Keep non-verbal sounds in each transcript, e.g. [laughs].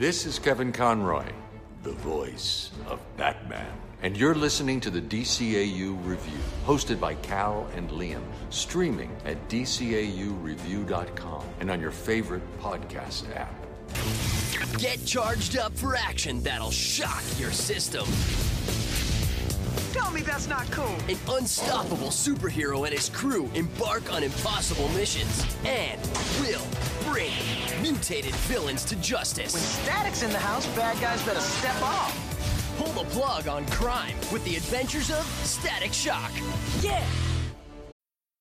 This is Kevin Conroy, the voice of Batman. And you're listening to the DCAU Review, hosted by Cal and Liam, streaming at DCAUReview.com and on your favorite podcast app. Get charged up for action that'll shock your system. Tell me that's not cool. An unstoppable superhero and his crew embark on impossible missions and will bring mutated villains to justice. When Static's in the house, bad guys better step off. Pull the plug on crime with the adventures of Static Shock. Yeah!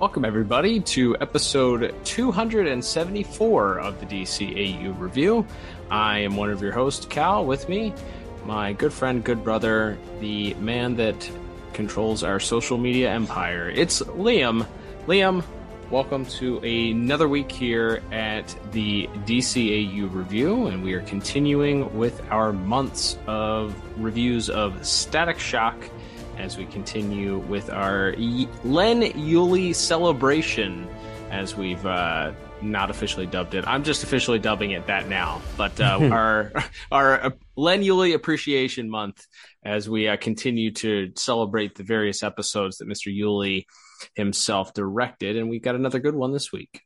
Welcome, everybody, to episode 274 of the DCAU Review. I am one of your hosts, Cal. With me, my good friend, good brother, the man that controls our social media empire. It's Liam. Liam, welcome to another week here at the DCAU Review, and we are continuing with our months of reviews of Static Shock as we continue with our Len Uhley celebration, as we've uh, not officially dubbed it. I'm just officially dubbing it that now. But uh, [laughs] our our Len Uhley Appreciation Month, as we uh, continue to celebrate the various episodes that Mr. Uhley himself directed, and we've got another good one this week.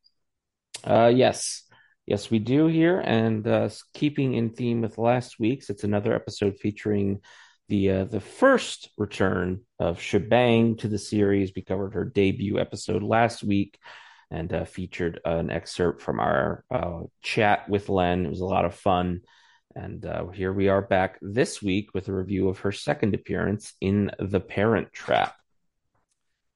Uh, yes. Yes, we do here. And uh, keeping in theme with last week's, it's another episode featuring the uh, the first return of Shebang to the series. We covered her debut episode last week and uh, featured an excerpt from our uh, chat with Len. It was a lot of fun. And uh, here we are back this week with a review of her second appearance in The Parent Trap.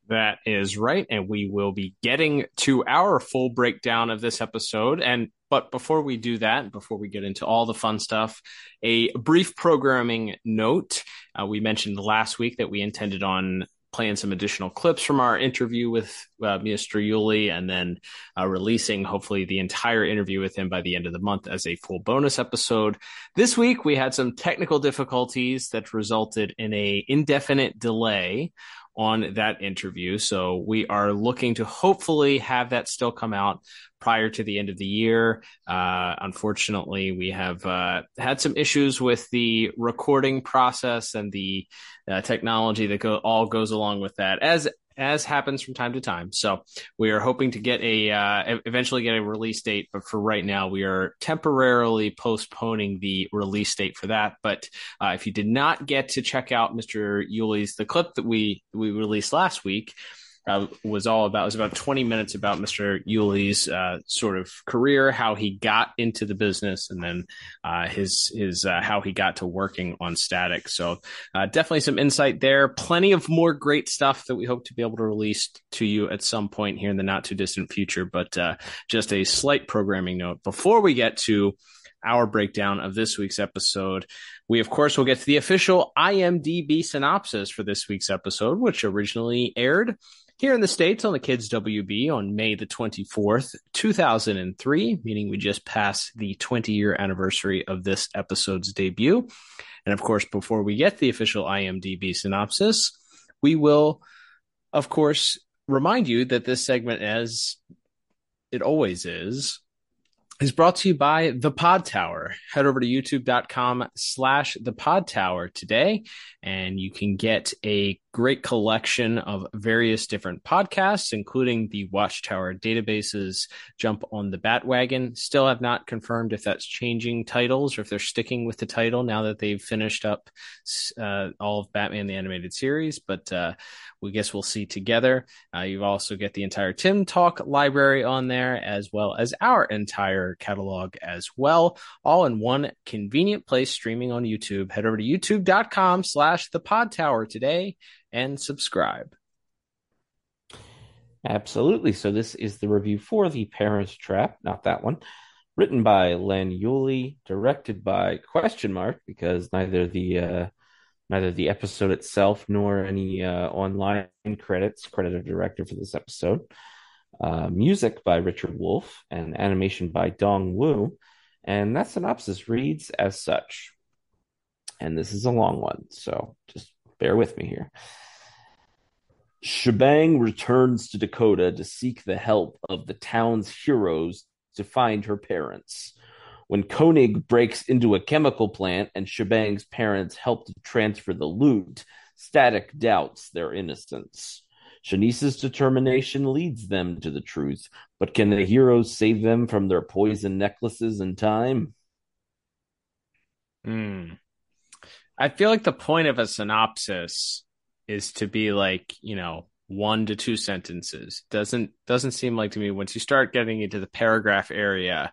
That is right. And we will be getting to our full breakdown of this episode. And but before we do that, before we get into all the fun stuff, a brief programming note. Uh, we mentioned last week that we intended on playing some additional clips from our interview with uh, Mr. Uhley and then uh, releasing hopefully the entire interview with him by the end of the month as a full bonus episode. This week we had some technical difficulties that resulted in a indefinite delay on that interview. So we are looking to hopefully have that still come out prior to the end of the year. Uh, unfortunately, we have uh, had some issues with the recording process and the uh, technology that go, all goes along with that, as as happens from time to time. So we are hoping to get a uh, eventually get a release date, but for right now we are temporarily postponing the release date for that. But uh, if you did not get to check out Mr. Uhley's the clip that we we released last week, uh, was all about. It was about 20 minutes about Mr. Uhley's uh, sort of career, how he got into the business, and then uh, his his uh, how he got to working on Static. So uh, definitely some insight there. Plenty of more great stuff that we hope to be able to release to you at some point here in the not too distant future. But uh, just a slight programming note before we get to our breakdown of this week's episode. We, of course, will get to the official IMDb synopsis for this week's episode, which originally aired Here in the States on the Kids WB on May the 24th, 2003, meaning we just passed the 20 year anniversary of this episode's debut. And of course, before we get the official IMDb synopsis, we will, of course, remind you that this segment, as it always is, is brought to you by the pod tower head over to youtube.com slash the pod tower today and you can get a great collection of various different podcasts including the watchtower databases jump on the batwagon still have not confirmed if that's changing titles or if they're sticking with the title now that they've finished up uh, all of batman the animated series but uh, we guess we'll see together. Uh, you also get the entire Tim Talk library on there, as well as our entire catalog as well, all in one convenient place streaming on YouTube. Head over to youtube.com slash the pod tower today and subscribe. Absolutely. So this is the review for The Parent Trap, not that one. Written by Len Uhley, directed by question mark because neither the uh, neither the episode itself nor any uh, online credits credited a director for this episode. Uh, music by Richard Wolf and animation by Dong Woo. And that synopsis reads as such. And this is a long one, so just bear with me here. Shebang returns to Dakota to seek the help of the town's heroes to find her parents. When Koenig breaks into a chemical plant and Shebang's parents help to transfer the loot, Static doubts their innocence. Shanice's determination leads them to the truth, but can the heroes save them from their poison necklaces in time? Hmm. I feel like the point of a synopsis is to be like, you know, one to two sentences. Doesn't doesn't seem like to me once you start getting into the paragraph area,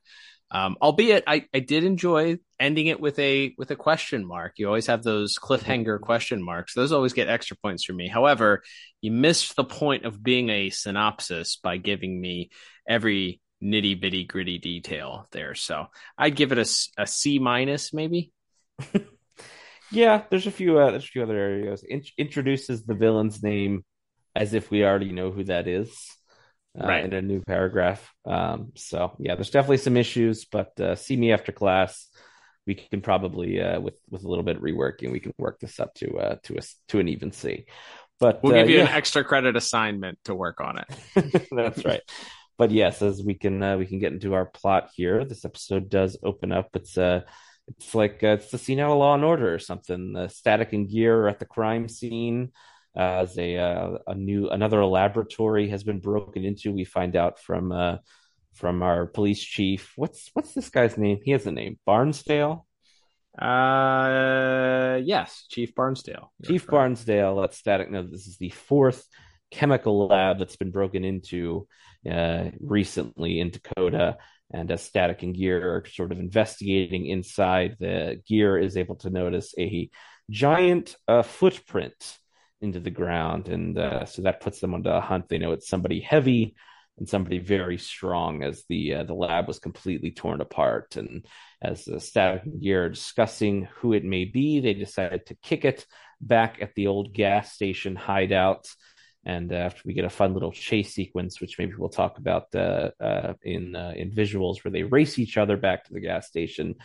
um, albeit I, I did enjoy ending it with a with a question mark. You always have those cliffhanger question marks. Those always get extra points for me. However, you missed the point of being a synopsis by giving me every nitty bitty gritty detail there. So I'd give it a, a C minus maybe. [laughs] yeah, there's a few uh, there's a few other areas. In- introduces the villain's name as if we already know who that is uh, right. in a new paragraph. Um, so yeah, there's definitely some issues, but uh, see me after class. We can probably uh, with with a little bit of reworking, we can work this up to uh, to a to an even C. But we'll give uh, you yeah. an extra credit assignment to work on it. [laughs] That's right. But yes, as we can uh, we can get into our plot here, this episode does open up. It's uh it's like uh, it's the scene out of Law and Order or something. The static and gear are at the crime scene as a uh, a new another laboratory has been broken into. We find out from uh, from our police chief. What's what's this guy's name? He has a name. Barnsdale. Uh, yes, Chief Barnsdale. Chief Barnsdale. Let Static know this is the fourth chemical lab that's been broken into uh, recently in Dakota. And as Static and Gear are sort of investigating inside, the Gear is able to notice a giant uh, footprint into the ground, and uh, so that puts them on a hunt. They know it's somebody heavy and somebody very strong, as the uh, the lab was completely torn apart. And as the static and gear are discussing who it may be, they decided to kick it back at the old gas station hideout. And uh, after we get a fun little chase sequence, which maybe we'll talk about uh, uh, in uh, in visuals, where they race each other back to the gas station,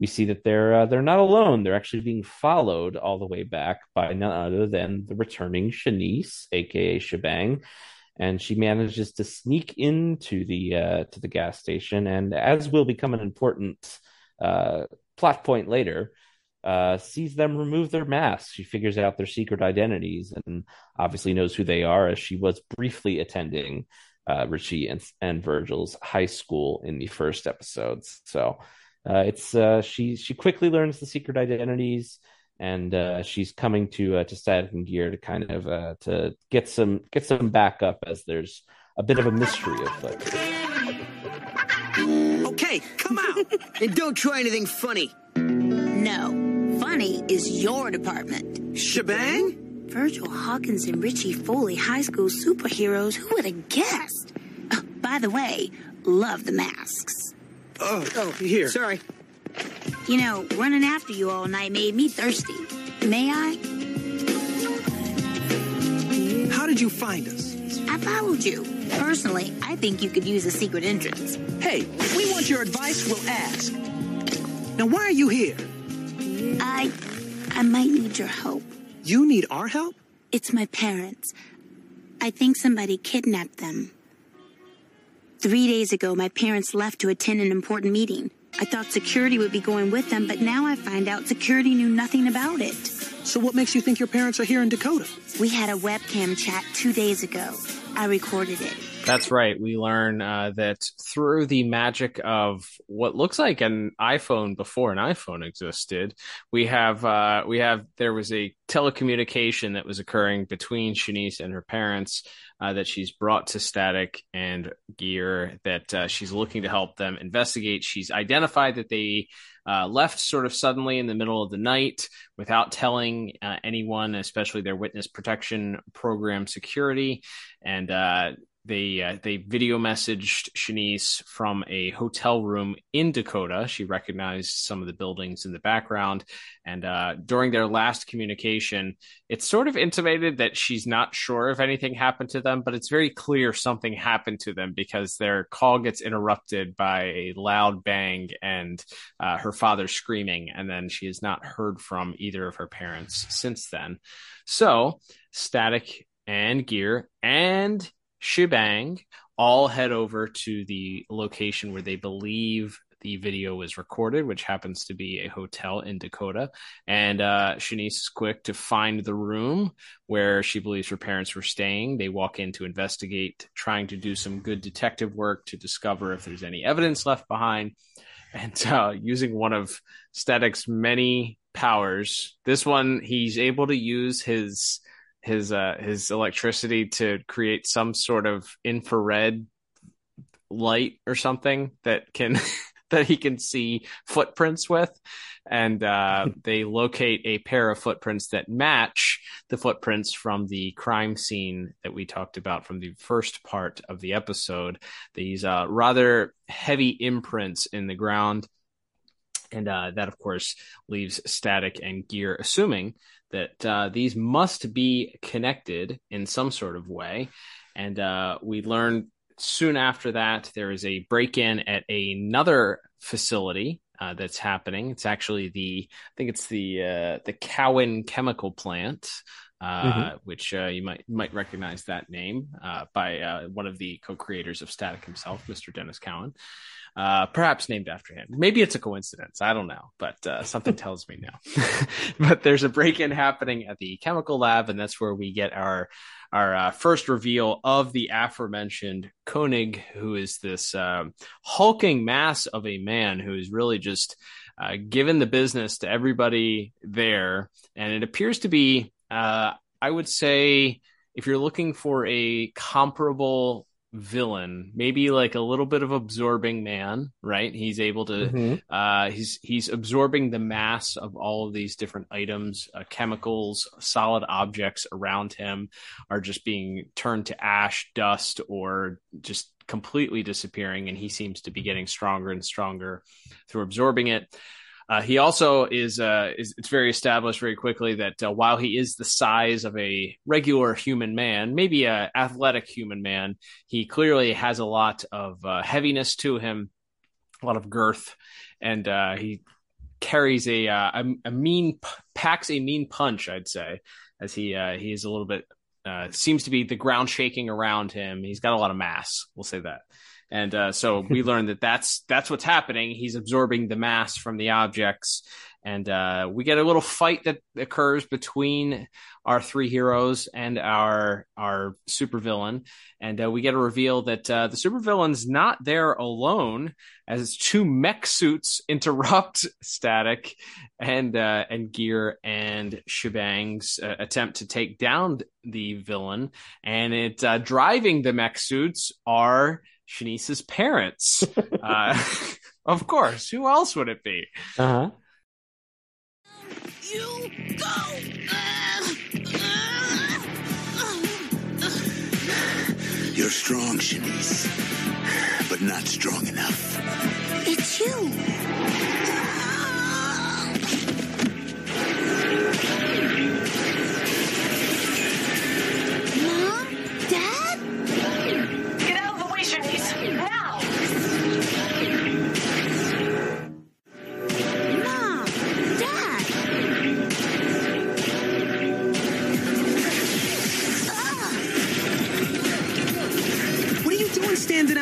we see that they're uh, they're not alone. They're actually being followed all the way back by none other than the returning Shanice, aka Shebang, and she manages to sneak into the uh, to the gas station. And as will become an important plot point later, uh, sees them remove their masks. She figures out their secret identities and obviously knows who they are, as she was briefly attending uh, Richie and, and Virgil's high school in the first episodes. So uh, it's uh, she she quickly learns the secret identities, and uh, she's coming to uh, to Static and Gear to kind of uh, to get some get some backup as there's a bit of a mystery afoot. Okay, come out [laughs] and don't try anything funny. No, funny is your department. Shebang. Virgil Hawkins and Richie Foley, high school superheroes. Who would have guessed? Oh, by the way, love the masks. Oh, oh, here. Sorry. You know, running after you all night made me thirsty. May I? How did you find us? I followed you. Personally, I think you could use a secret entrance. Hey, if we want your advice, we'll ask. Now, why are you here? I. I might need your help. You need our help? It's my parents. I think somebody kidnapped them. Three days ago, my parents left to attend an important meeting. I thought security would be going with them, but now I find out security knew nothing about it. So, what makes you think your parents are here in Dakota? We had a webcam chat two days ago. I recorded it. That's right. We learn uh, that through the magic of what looks like an iPhone before an iPhone existed, we have uh, we have there was a telecommunication that was occurring between Shanice and her parents uh, that she's brought to Static and Gear. That uh, she's looking to help them investigate. She's identified that they uh, left sort of suddenly in the middle of the night without telling uh, anyone, especially their witness protection program security. And uh, they uh, they video messaged Shanice from a hotel room in Dakota. She recognized some of the buildings in the background, and uh, during their last communication, it's sort of intimated that she's not sure if anything happened to them, but it's very clear something happened to them because their call gets interrupted by a loud bang and uh, her father screaming, and then she has not heard from either of her parents since then. So, Static and Gear and Shebang all head over to the location where they believe the video was recorded, which happens to be a hotel in Dakota. And uh, Shanice is quick to find the room where she believes her parents were staying. They walk in to investigate, trying to do some good detective work to discover if there's any evidence left behind. And uh, using one of Static's many powers, this one, he's able to use his his uh his electricity to create some sort of infrared light or something that can [laughs] that he can see footprints with. And uh, [laughs] they locate a pair of footprints that match the footprints from the crime scene that we talked about from the first part of the episode. These uh, rather heavy imprints in the ground. And uh, that of course leaves static and gear assuming that uh, these must be connected in some sort of way. And uh, we learn soon after that there is a break in at another facility uh, that's happening. It's actually the I think it's the uh, the Cowan chemical plant. Uh, mm-hmm. which uh, you might might recognize that name uh, by uh, one of the co-creators of Static himself, Mr. Denys Cowan uh, perhaps named after him. Maybe it's a coincidence. I don't know, but uh, something tells me now. [laughs] but there's a break in happening at the chemical lab, and that's where we get our our uh, first reveal of the aforementioned Koenig, who is this um, hulking mass of a man who is really just uh, given the business to everybody there, and it appears to be, uh, I would say, if you're looking for a comparable villain maybe like a little bit of absorbing man right he's able to mm-hmm. uh he's he's absorbing the mass of all of these different items uh, chemicals solid objects around him are just being turned to ash dust or just completely disappearing and he seems to be getting stronger and stronger through absorbing it uh, he also is, uh, is, it's very established very quickly that uh, while he is the size of a regular human man, maybe a athletic human man, he clearly has a lot of uh, heaviness to him, a lot of girth, and uh, he carries a, uh, a, a mean packs a mean punch, I'd say, as he he is a little bit seems to be the ground shaking around him. He's got a lot of mass, we'll say that. And uh, so [laughs] we learned that that's that's what's happening. He's absorbing the mass from the objects, and uh, we get a little fight that occurs between our three heroes and our our supervillain, and uh, we get a reveal that uh, the supervillain's not there alone, as two mech suits [laughs] interrupt Static and uh, and Gear and Shebang's uh, attempt to take down the villain, and it uh, driving the mech suits are Shanice's parents. [laughs] uh, of course. Who else would it be? Uh huh. You go. You're strong, Shanice, but not strong enough. It's you.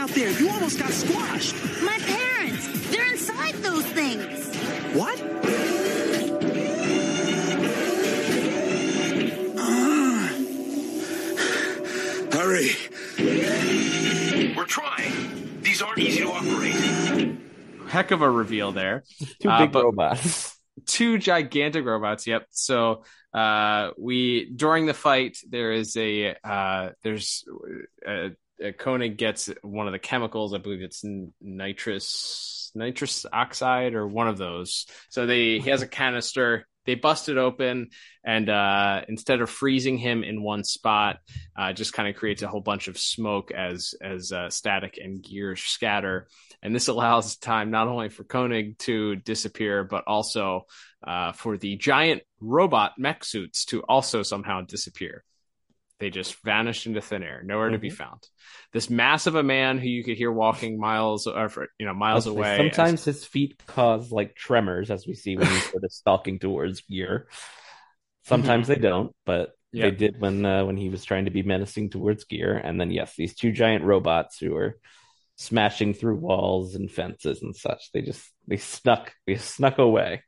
Out there. You almost got squashed. My parents! They're inside those things! What? Hurry. We're trying. These aren't easy to operate. Heck of a reveal there. [laughs] Two Uh, big but- robots. two gigantic robots. Yep. So uh, we during the fight there is a uh, there's uh, uh, Koenig gets one of the chemicals. I believe it's nitrous nitrous oxide or one of those. So they he has a canister. They bust it open, and uh, instead of freezing him in one spot, uh, just kind of creates a whole bunch of smoke as as uh, static and gears scatter. And this allows time not only for Koenig to disappear, but also uh, for the giant robot mech suits to also somehow disappear. They just vanished into thin air, nowhere to be Mhm. found. This mass of a man who you could hear walking miles, or you know, miles Let's away. Sometimes his feet cause like tremors, as we see when he's sort of stalking towards Gear. Sometimes they don't, but Yeah. they did when uh, when he was trying to be menacing towards Gear. And then yes, these two giant robots who are smashing through walls and fences and such. They just they snuck they snuck away.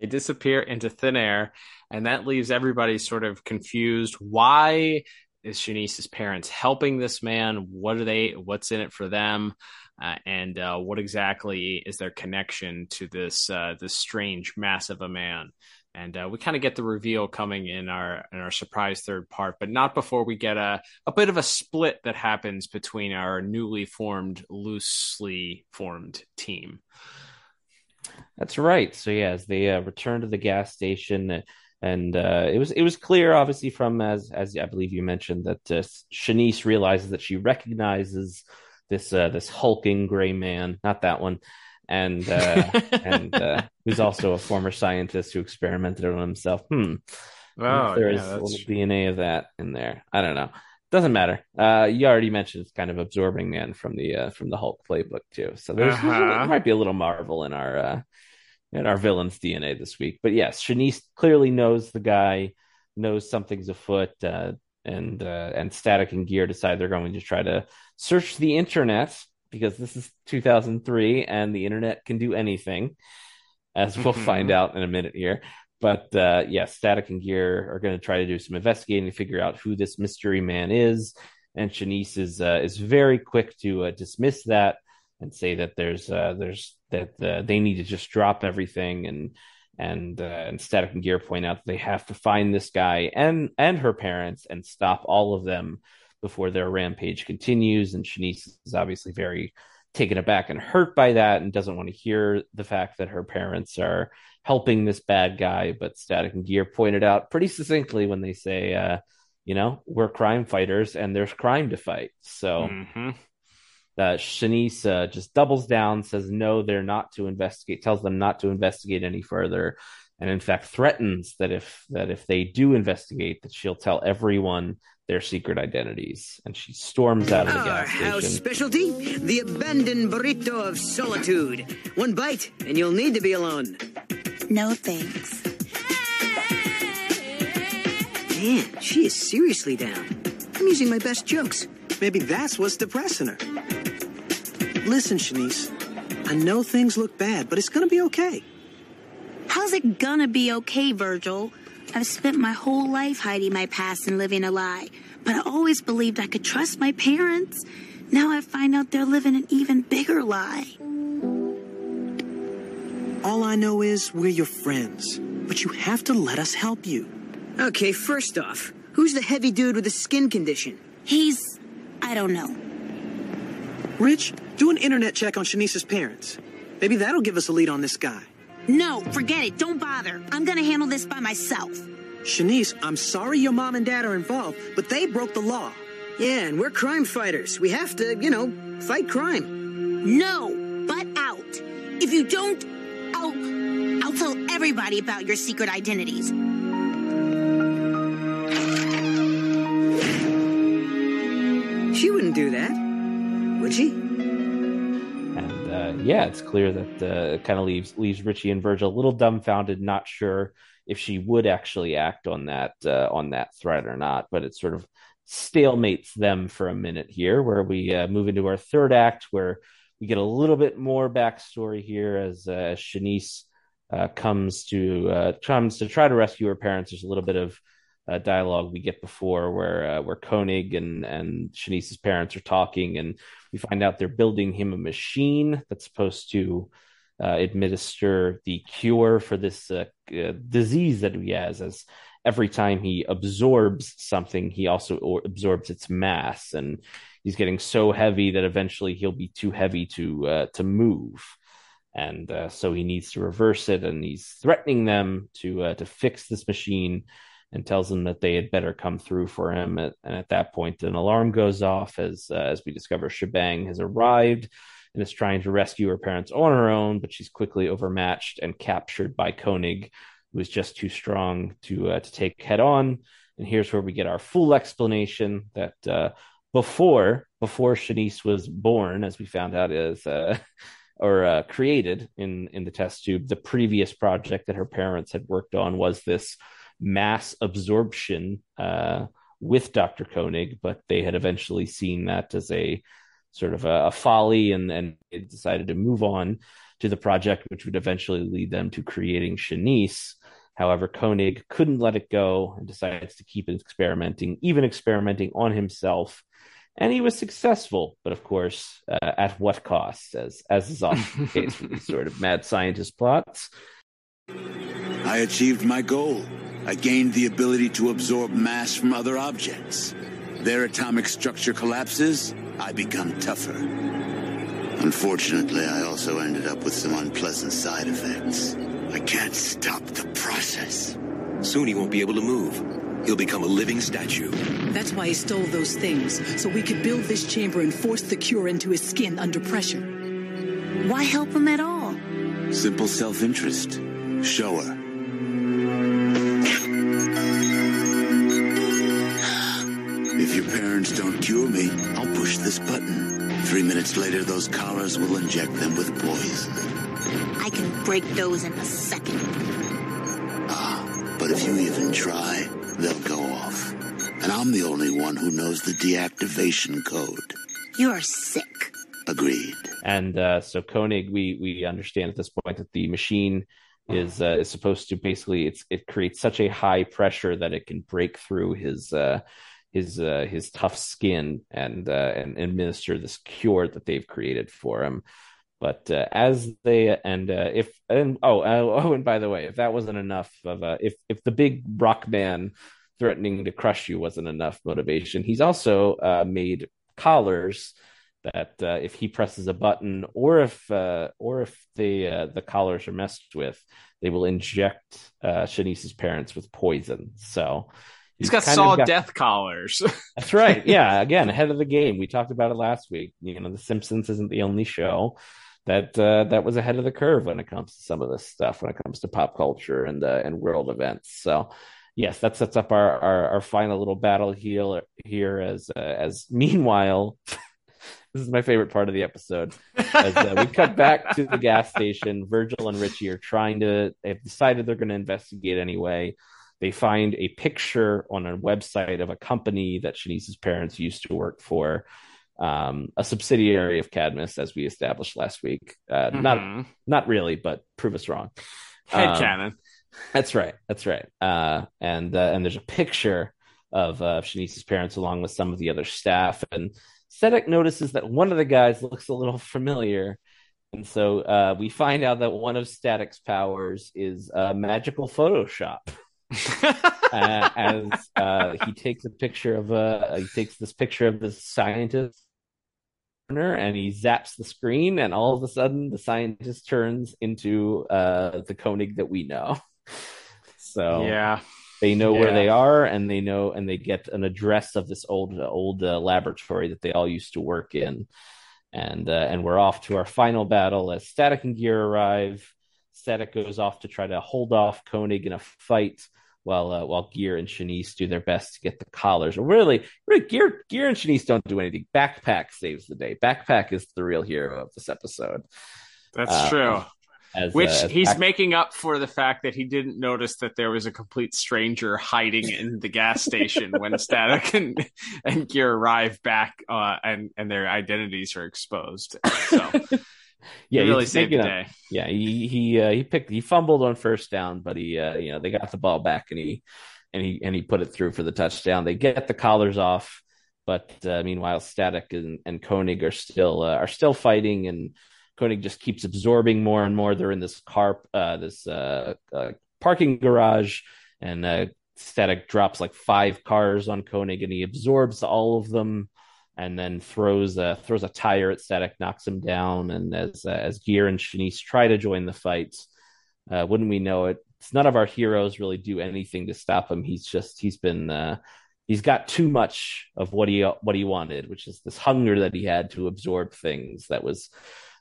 They disappear into thin air, and that leaves everybody sort of confused. Why is Shanice's parents helping this man? What are they? What's in it for them? Uh, and uh, what exactly is their connection to this uh, this strange mass of a man? And uh, we kind of get the reveal coming in our in our surprise third part, but not before we get a a bit of a split that happens between our newly formed, loosely formed team. That's right. So yeah, as they uh, return to the gas station, and uh, it was it was clear, obviously, from as as I believe you mentioned, that uh, Shanice realizes that she recognizes this uh, this hulking gray man, not that one, and uh, [laughs] and uh, who's also a former scientist who experimented on himself. Hmm. Wonder if Oh, there yeah, is a that's little DNA of that in there. I don't know. Doesn't matter. Uh, you already mentioned it's kind of absorbing man from the uh, from the Hulk playbook too. So there's, there's Uh-huh. there might be a little Marvel in our uh, in our villain's DNA this week. But yes, Shanice clearly knows the guy, knows something's afoot, uh, and uh, and Static and Gear decide they're going to try to search the internet because this is 2003 and the internet can do anything, as we'll [laughs] find out in a minute here. But uh, yeah, Static and Gear are going to try to do some investigating to figure out who this mystery man is. And Shanice is uh, is very quick to uh, dismiss that and say that there's uh, there's that uh, they need to just drop everything and and uh, and Static and Gear point out that they have to find this guy and and her parents and stop all of them before their rampage continues. And Shanice is obviously very taken aback and hurt by that and doesn't want to hear the fact that her parents are helping this bad guy. But Static and Gear pointed out pretty succinctly when they say, uh, you know, we're crime fighters and there's crime to fight. So Mhm. Uh, Shanice uh, just doubles down, says no, they're not to investigate, tells them not to investigate any further, and in fact threatens that if that if they do investigate, that she'll tell everyone their secret identities. And she storms out of the station. Our house specialty, the abandoned burrito of solitude. One bite, and you'll need to be alone. No thanks. Man, she is seriously down. I'm using my best jokes. Maybe that's what's depressing her. Listen, Shanice, I know things look bad, but it's gonna be okay. How's it gonna be okay, Virgil? I've spent my whole life hiding my past and living a lie, but I always believed I could trust my parents. Now I find out they're living an even bigger lie. All I know is we're your friends, but you have to let us help you. Okay, first off, who's the heavy dude with the skin condition? He's. I don't know. Rich, do an internet check on Shanice's parents. Maybe that'll give us a lead on this guy. No, forget it. Don't bother. I'm gonna handle this by myself. Shanice, I'm sorry your mom and dad are involved, but they broke the law. Yeah, and we're crime fighters. We have to, you know, fight crime. No, but out. If you don't, I'll. I'll tell everybody about your secret identities. She wouldn't do that, would she? Uh, yeah, it's clear that uh, kind of leaves leaves Richie and Virgil a little dumbfounded, not sure if she would actually act on that uh, on that threat or not. But it sort of stalemates them for a minute here, where we uh, move into our third act, where we get a little bit more backstory here as uh, Shanice uh, comes to uh, comes to try to rescue her parents. There's a little bit of uh, dialogue we get before where uh, where Koenig and and Shanice's parents are talking, and we find out they're building him a machine that's supposed to uh, administer the cure for this uh, disease that he has. As every time he absorbs something, he also absorbs its mass, and he's getting so heavy that eventually he'll be too heavy to to move and uh, so he needs to reverse it and he's threatening them to uh, to fix this machine and tells them that they had better come through for him and at that point an alarm goes off as uh, as we discover Shebang has arrived and is trying to rescue her parents on her own but she's quickly overmatched and captured by Koenig who is just too strong to uh, to take head on and here's where we get our full explanation that uh, before before Shanice was born as we found out is uh, [laughs] or uh, created in in the test tube. The previous project that her parents had worked on was this mass absorption uh, with Dr. Koenig, but they had eventually seen that as a sort of a, a folly, and and decided to move on to the project, which would eventually lead them to creating Shanice. However, Koenig couldn't let it go and decides to keep experimenting, even experimenting on himself and he was successful, but of course, uh, at what cost? As as is often the [laughs] case with these sort of mad scientist plots. I achieved my goal. I gained the ability to absorb mass from other objects. Their atomic structure collapses, I become tougher. Unfortunately, I also ended up with some unpleasant side effects. I can't stop the process. Soon he won't be able to move. He'll become a living statue. That's why he stole those things, so we could build this chamber and force the cure into his skin under pressure. Why help him at all? Simple self-interest. Show her. If your parents don't cure me, I'll push this button. Three minutes later, those collars will inject them with poison. I can break those in a second. Ah, but if you even try, they'll go off. And I'm the only one who knows the deactivation code. You're sick. Agreed. And uh, so Koenig, we we understand at this point that the machine is uh, is supposed to basically it's it creates such a high pressure that it can break through his uh, his uh, his tough skin and uh, and administer this cure that they've created for him. But uh, as they and uh, if and oh [laughs] oh and by the way, if that wasn't enough of a if if the big rock man threatening to crush you wasn't enough motivation, he's also made collars that uh, if he presses a button or if uh, or if the the collars are messed with, they will inject uh, Shanice's parents with poison. So. He's got solid got... death collars. [laughs] That's right. [laughs] Yeah. Again, ahead of the game. We talked about it last week. You know, The Simpsons isn't the only show that uh, that was ahead of the curve when it comes to some of this stuff when it comes to pop culture and uh, and world events. So yes, that sets up our our, our final little battle here here as uh, as meanwhile. [laughs] this is my favorite part of the episode. As uh, we cut back to the gas station, Virgil and Richie are trying to. They've decided they're going to investigate anyway. They find a picture on a website of a company that Shanice's parents used to work for um, a subsidiary of Cadmus, as we established last week. Uh, mm-hmm. Not not really, but prove us wrong. Head um, canon. That's right. That's right. Uh, and uh, and there's a picture of uh, Shanice's parents along with some of the other staff, and Static notices that one of the guys looks a little [laughs] familiar. And so uh, we find out that one of Static's powers is uh, magical Photoshop. [laughs] uh, as uh, he takes a picture of a he takes this picture of the scientist and he zaps the screen, and all of a sudden the scientist turns into uh, the Koenig that we know. [laughs] So yeah, they know yeah. where they are, and they know, and they get an address of this old old uh, laboratory that they all used to work in, and uh, and we're off to our final battle as Static and Gear arrive. Static goes off to try to hold off Koenig in a fight while uh, while Gear and Shanice do their best to get the collars. Really, really, Gear Gear and Shanice don't do anything. Backpack saves the day. Backpack is the real hero of this episode. That's uh, true. As, Which uh, he's back- making up for the fact that he didn't notice that there was a complete stranger hiding in the gas station when Static and, and Gear arrive back uh, and, and their identities are exposed. So [laughs] yeah, he really saved the day. up- Yeah, he he uh, he picked he fumbled on first down, but he uh, you know they got the ball back and he and he and he put it through for the touchdown. They get the collars off, but uh, meanwhile, Static and, and Koenig are still uh, are still fighting, and Koenig just keeps absorbing more and more. They're in this car uh, this uh, uh, parking garage, and uh, Static drops like five cars on Koenig, and he absorbs all of them and then throws a throws a tire at Static, knocks him down, and as uh, as Gear and Shanice try to join the fight, uh, wouldn't we know it? None of our heroes really do anything to stop him. He's just he's been he's got too much of what he what he wanted, which is this hunger that he had to absorb things. That was.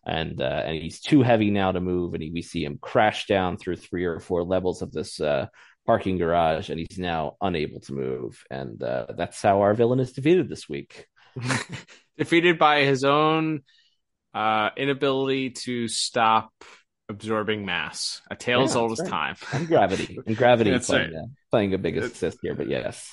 And uh, and he's too heavy now to move, and he, we see him crash down through three or four levels of this uh, parking garage, and he's now unable to move. And uh, that's how our villain is defeated this week. [laughs] Defeated by his own uh, inability to stop absorbing mass. A tale as old as time. And gravity. And gravity [laughs] playing, right. uh, playing a big assist here, but yes.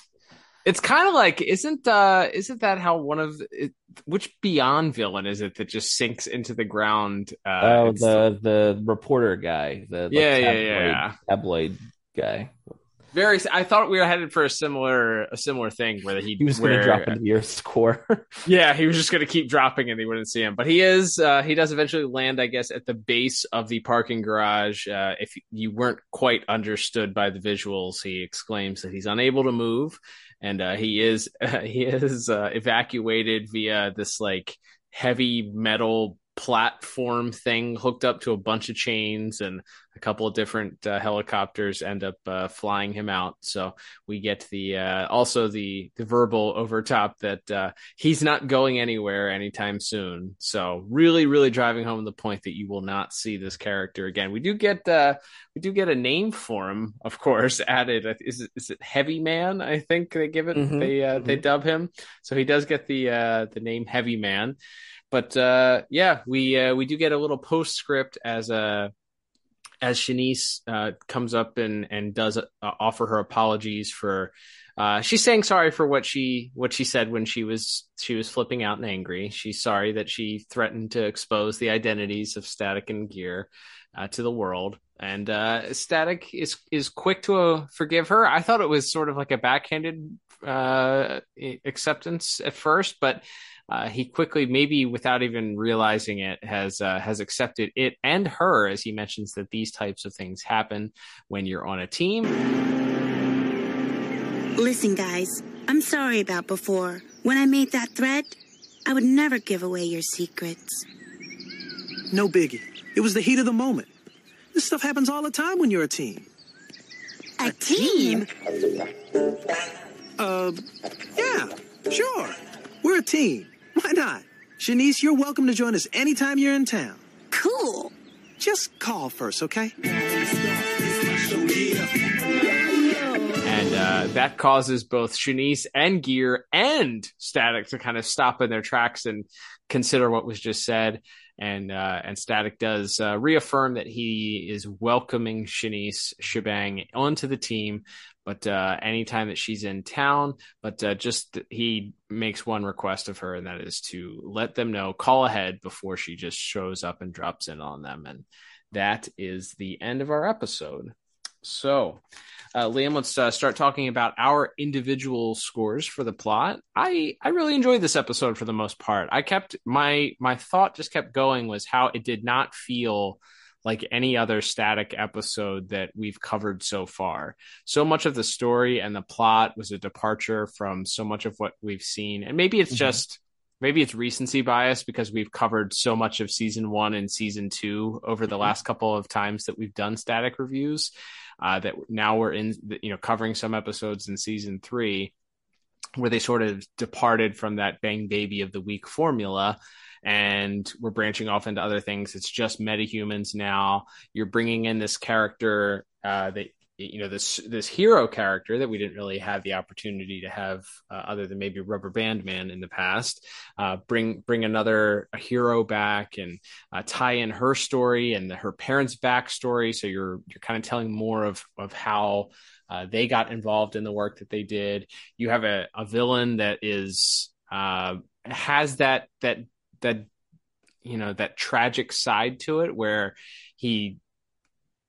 It's kind of like isn't uh isn't that how one of it, which beyond villain is it that just sinks into the ground? Uh, oh, the the reporter guy, the like, Yeah, yeah, tabloid, yeah. tabloid guy. very. I thought we were headed for a similar a similar thing where he [laughs] He was going to drop into your score. [laughs] Yeah, he was just going to keep dropping and they wouldn't see him. But he is, uh, he does eventually land, I guess, at the base of the parking garage. Uh, if you weren't quite understood by the visuals, he exclaims that he's unable to move, and uh, he is [laughs] he is uh, evacuated via this like heavy metal platform thing hooked up to a bunch of chains and a couple of different uh, helicopters end up uh, flying him out. So we get the uh, also the the verbal over top that uh, he's not going anywhere anytime soon. So really really driving home the point that you will not see this character again. We do get uh we do get a name for him of course [laughs] added. Is it, is it heavy man i think they give it Mhm, they uh, they dub him. So he does get the uh the name heavy man but uh yeah we uh we do get a little postscript as a as Shanice uh, comes up and and does uh, offer her apologies for uh, she's saying sorry for what she what she said when she was she was flipping out and angry. She's sorry that she threatened to expose the identities of Static and Gear uh, to the world. And uh, Static is is quick to uh, forgive her. I thought it was sort of like a backhanded uh, acceptance at first, but uh, he quickly, maybe without even realizing it, has uh, has accepted it and her, as he mentions that these types of things happen when you're on a team. Listen, guys, I'm sorry about before. When I made that threat, I would never give away your secrets. No biggie. It was the heat of the moment. This stuff happens all the time when you're a team. A, team? Uh, yeah, sure. We're a team. Why not? Shanice, you're welcome to join us anytime you're in town. Cool. Just call first, okay? And uh, that causes both Shanice and Gear and Static to kind of stop in their tracks and consider what was just said. And uh, and Static does uh, reaffirm that he is welcoming Shanice Shebang onto the team, but uh, anytime that she's in town, but uh, just he makes one request of her, and that is to let them know, call ahead before she just shows up and drops in on them. And that is the end of our episode. So, uh, Liam, let's uh, start talking about our individual scores for the plot. I I really enjoyed this episode for the most part. I kept my my thought just kept going was how it did not feel like any other static episode that we've covered so far. So much of the story and the plot was a departure from so much of what we've seen, and maybe it's just maybe it's recency bias because we've covered so much of season one and season two over the last couple of times that we've done static reviews uh, that now we're in you know covering some episodes in season three where they sort of departed from that bang baby of the week formula and we're branching off into other things it's just metahumans now you're bringing in this character uh, that you know this this hero character that we didn't really have the opportunity to have uh, other than maybe Rubber Band Man in the past. Uh, bring bring another a hero back and uh, tie in her story and the, her parents' backstory. So you're you're kind of telling more of of how uh, they got involved in the work that they did. You have a, a villain that is uh, has that that that you know that tragic side to it where he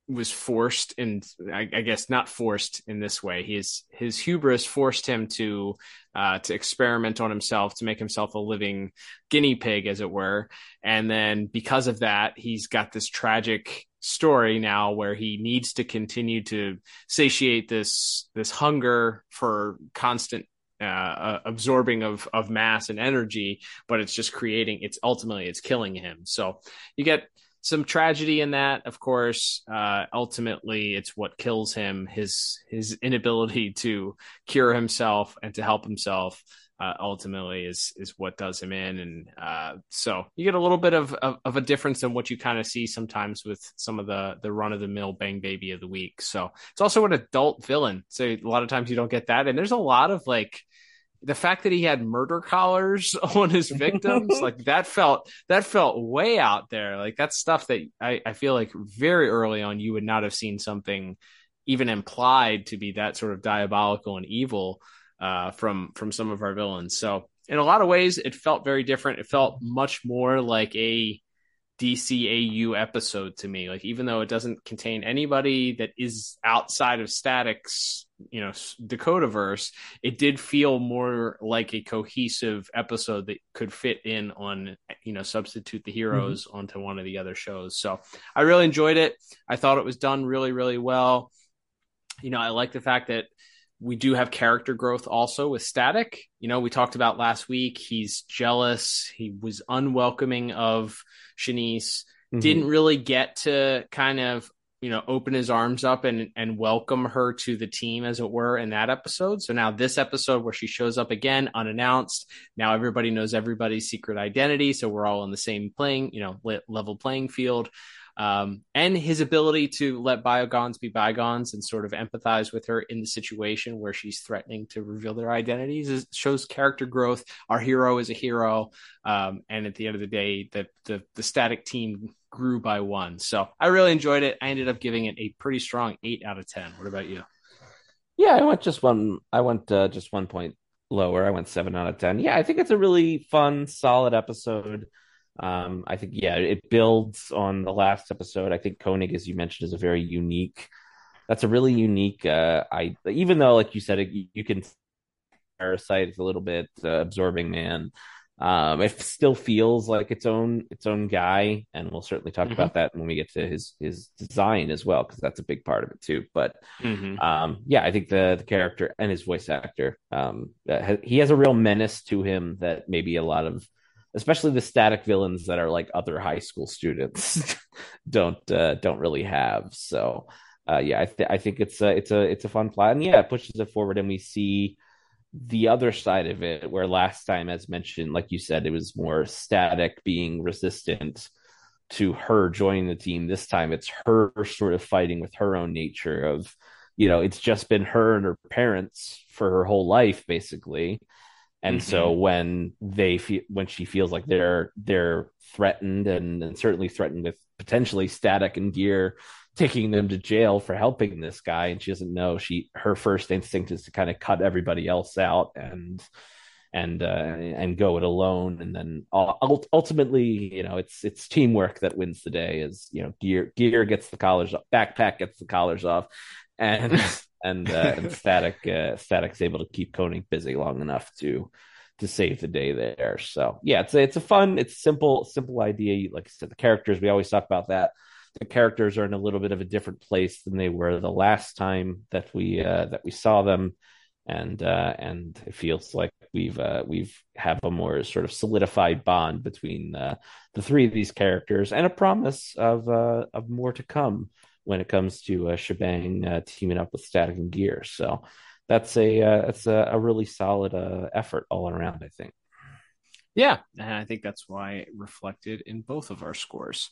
was forced and I, I, guess not forced in this way. His his hubris forced him to uh, to experiment on himself to make himself a living guinea pig, as it were. And then because of that, he's got this tragic story now where he needs to continue to satiate this this hunger for constant uh, uh absorbing of of mass and energy, but it's just creating. It's ultimately it's killing him. So you get some tragedy in that, of course. Uh, ultimately, it's what kills him his his inability to cure himself and to help himself. Uh, ultimately, is is what does him in, and uh, so you get a little bit of, of, of a difference in what you kind of see sometimes with some of the the run of the mill bang baby of the week. So it's also an adult villain. So a lot of times you don't get that, and there's a lot of like the fact that he had murder collars [laughs] on his victims [laughs] like that felt that felt way out there like that's stuff that I, I feel like very early on you would not have seen something even implied to be that sort of diabolical and evil uh, from from some of our villains so in a lot of ways it felt very different it felt much more like a DCAU episode to me. Like, even though it doesn't contain anybody that is outside of Static's, you know, Dakotaverse, it did feel more like a cohesive episode that could fit in on, you know, substitute the heroes mm-hmm. onto one of the other shows. So I really enjoyed it. I thought it was done really, really well. You know, I like the fact that we do have character growth also with Static. You know, we talked about last week. He's jealous. He was unwelcoming of Shanice. Mm-hmm. Didn't really get to kind of you know open his arms up and and welcome her to the team as it were in that episode so now this episode where she shows up again unannounced now everybody knows everybody's secret identity so we're all on the same playing you know level playing field um, and his ability to let bygones be bygones and sort of empathize with her in the situation where she's threatening to reveal their identities is, shows character growth. Our hero is a hero, um, and at the end of the day, the, the the static team grew by one. So I really enjoyed it. I ended up giving it a pretty strong eight out of ten. What about you? Yeah, I went just one. I went uh, just one point lower. I went seven out of ten. Yeah, I think it's a really fun, solid episode. Um, I think yeah, it builds on the last episode. I think Koenig, as you mentioned, is a very unique. That's a really unique. Uh, I even though, like you said, you can parasite is a little bit, uh, absorbing man. Um, it still feels like its own its own guy, and we'll certainly talk mm-hmm. about that when we get to his his design as well, because that's a big part of it too. But mm-hmm. um, yeah, I think the the character and his voice actor, um, uh, he has a real menace to him that maybe a lot of especially the static villains that are like other high school students [laughs] don't uh, don't really have. So uh, yeah, I, th- I think it's a it's a it's a fun plot, and yeah, it pushes it forward, and we see the other side of it, where last time, as mentioned, like you said, it was more static being resistant to her joining the team. This time, it's her sort of fighting with her own nature of, you know, it's just been her and her parents for her whole life, basically and mm-hmm. so when they feel when she feels like they're they're threatened and, and certainly threatened with potentially static and gear taking them to jail for helping this guy and she doesn't know she her first instinct is to kind of cut everybody else out and and uh, and go it alone and then ultimately you know it's it's teamwork that wins the day is you know gear gear gets the collars off, backpack gets the collars off and [laughs] and, uh, [laughs] and static uh, static's able to keep Koenig busy long enough to to save the day there. So yeah, it's a, it's a fun, it's simple simple idea. Like I said, the characters we always talk about that. The characters are in a little bit of a different place than they were the last time that we uh, that we saw them, and uh, and it feels like we've uh, we've have a more sort of solidified bond between uh, the three of these characters and a promise of uh, of more to come when it comes to uh, Shebang uh, teaming up with Static and Gear. So that's a uh, that's a, a really solid uh, effort all around. I think. Yeah, and I think that's why reflected in both of our scores.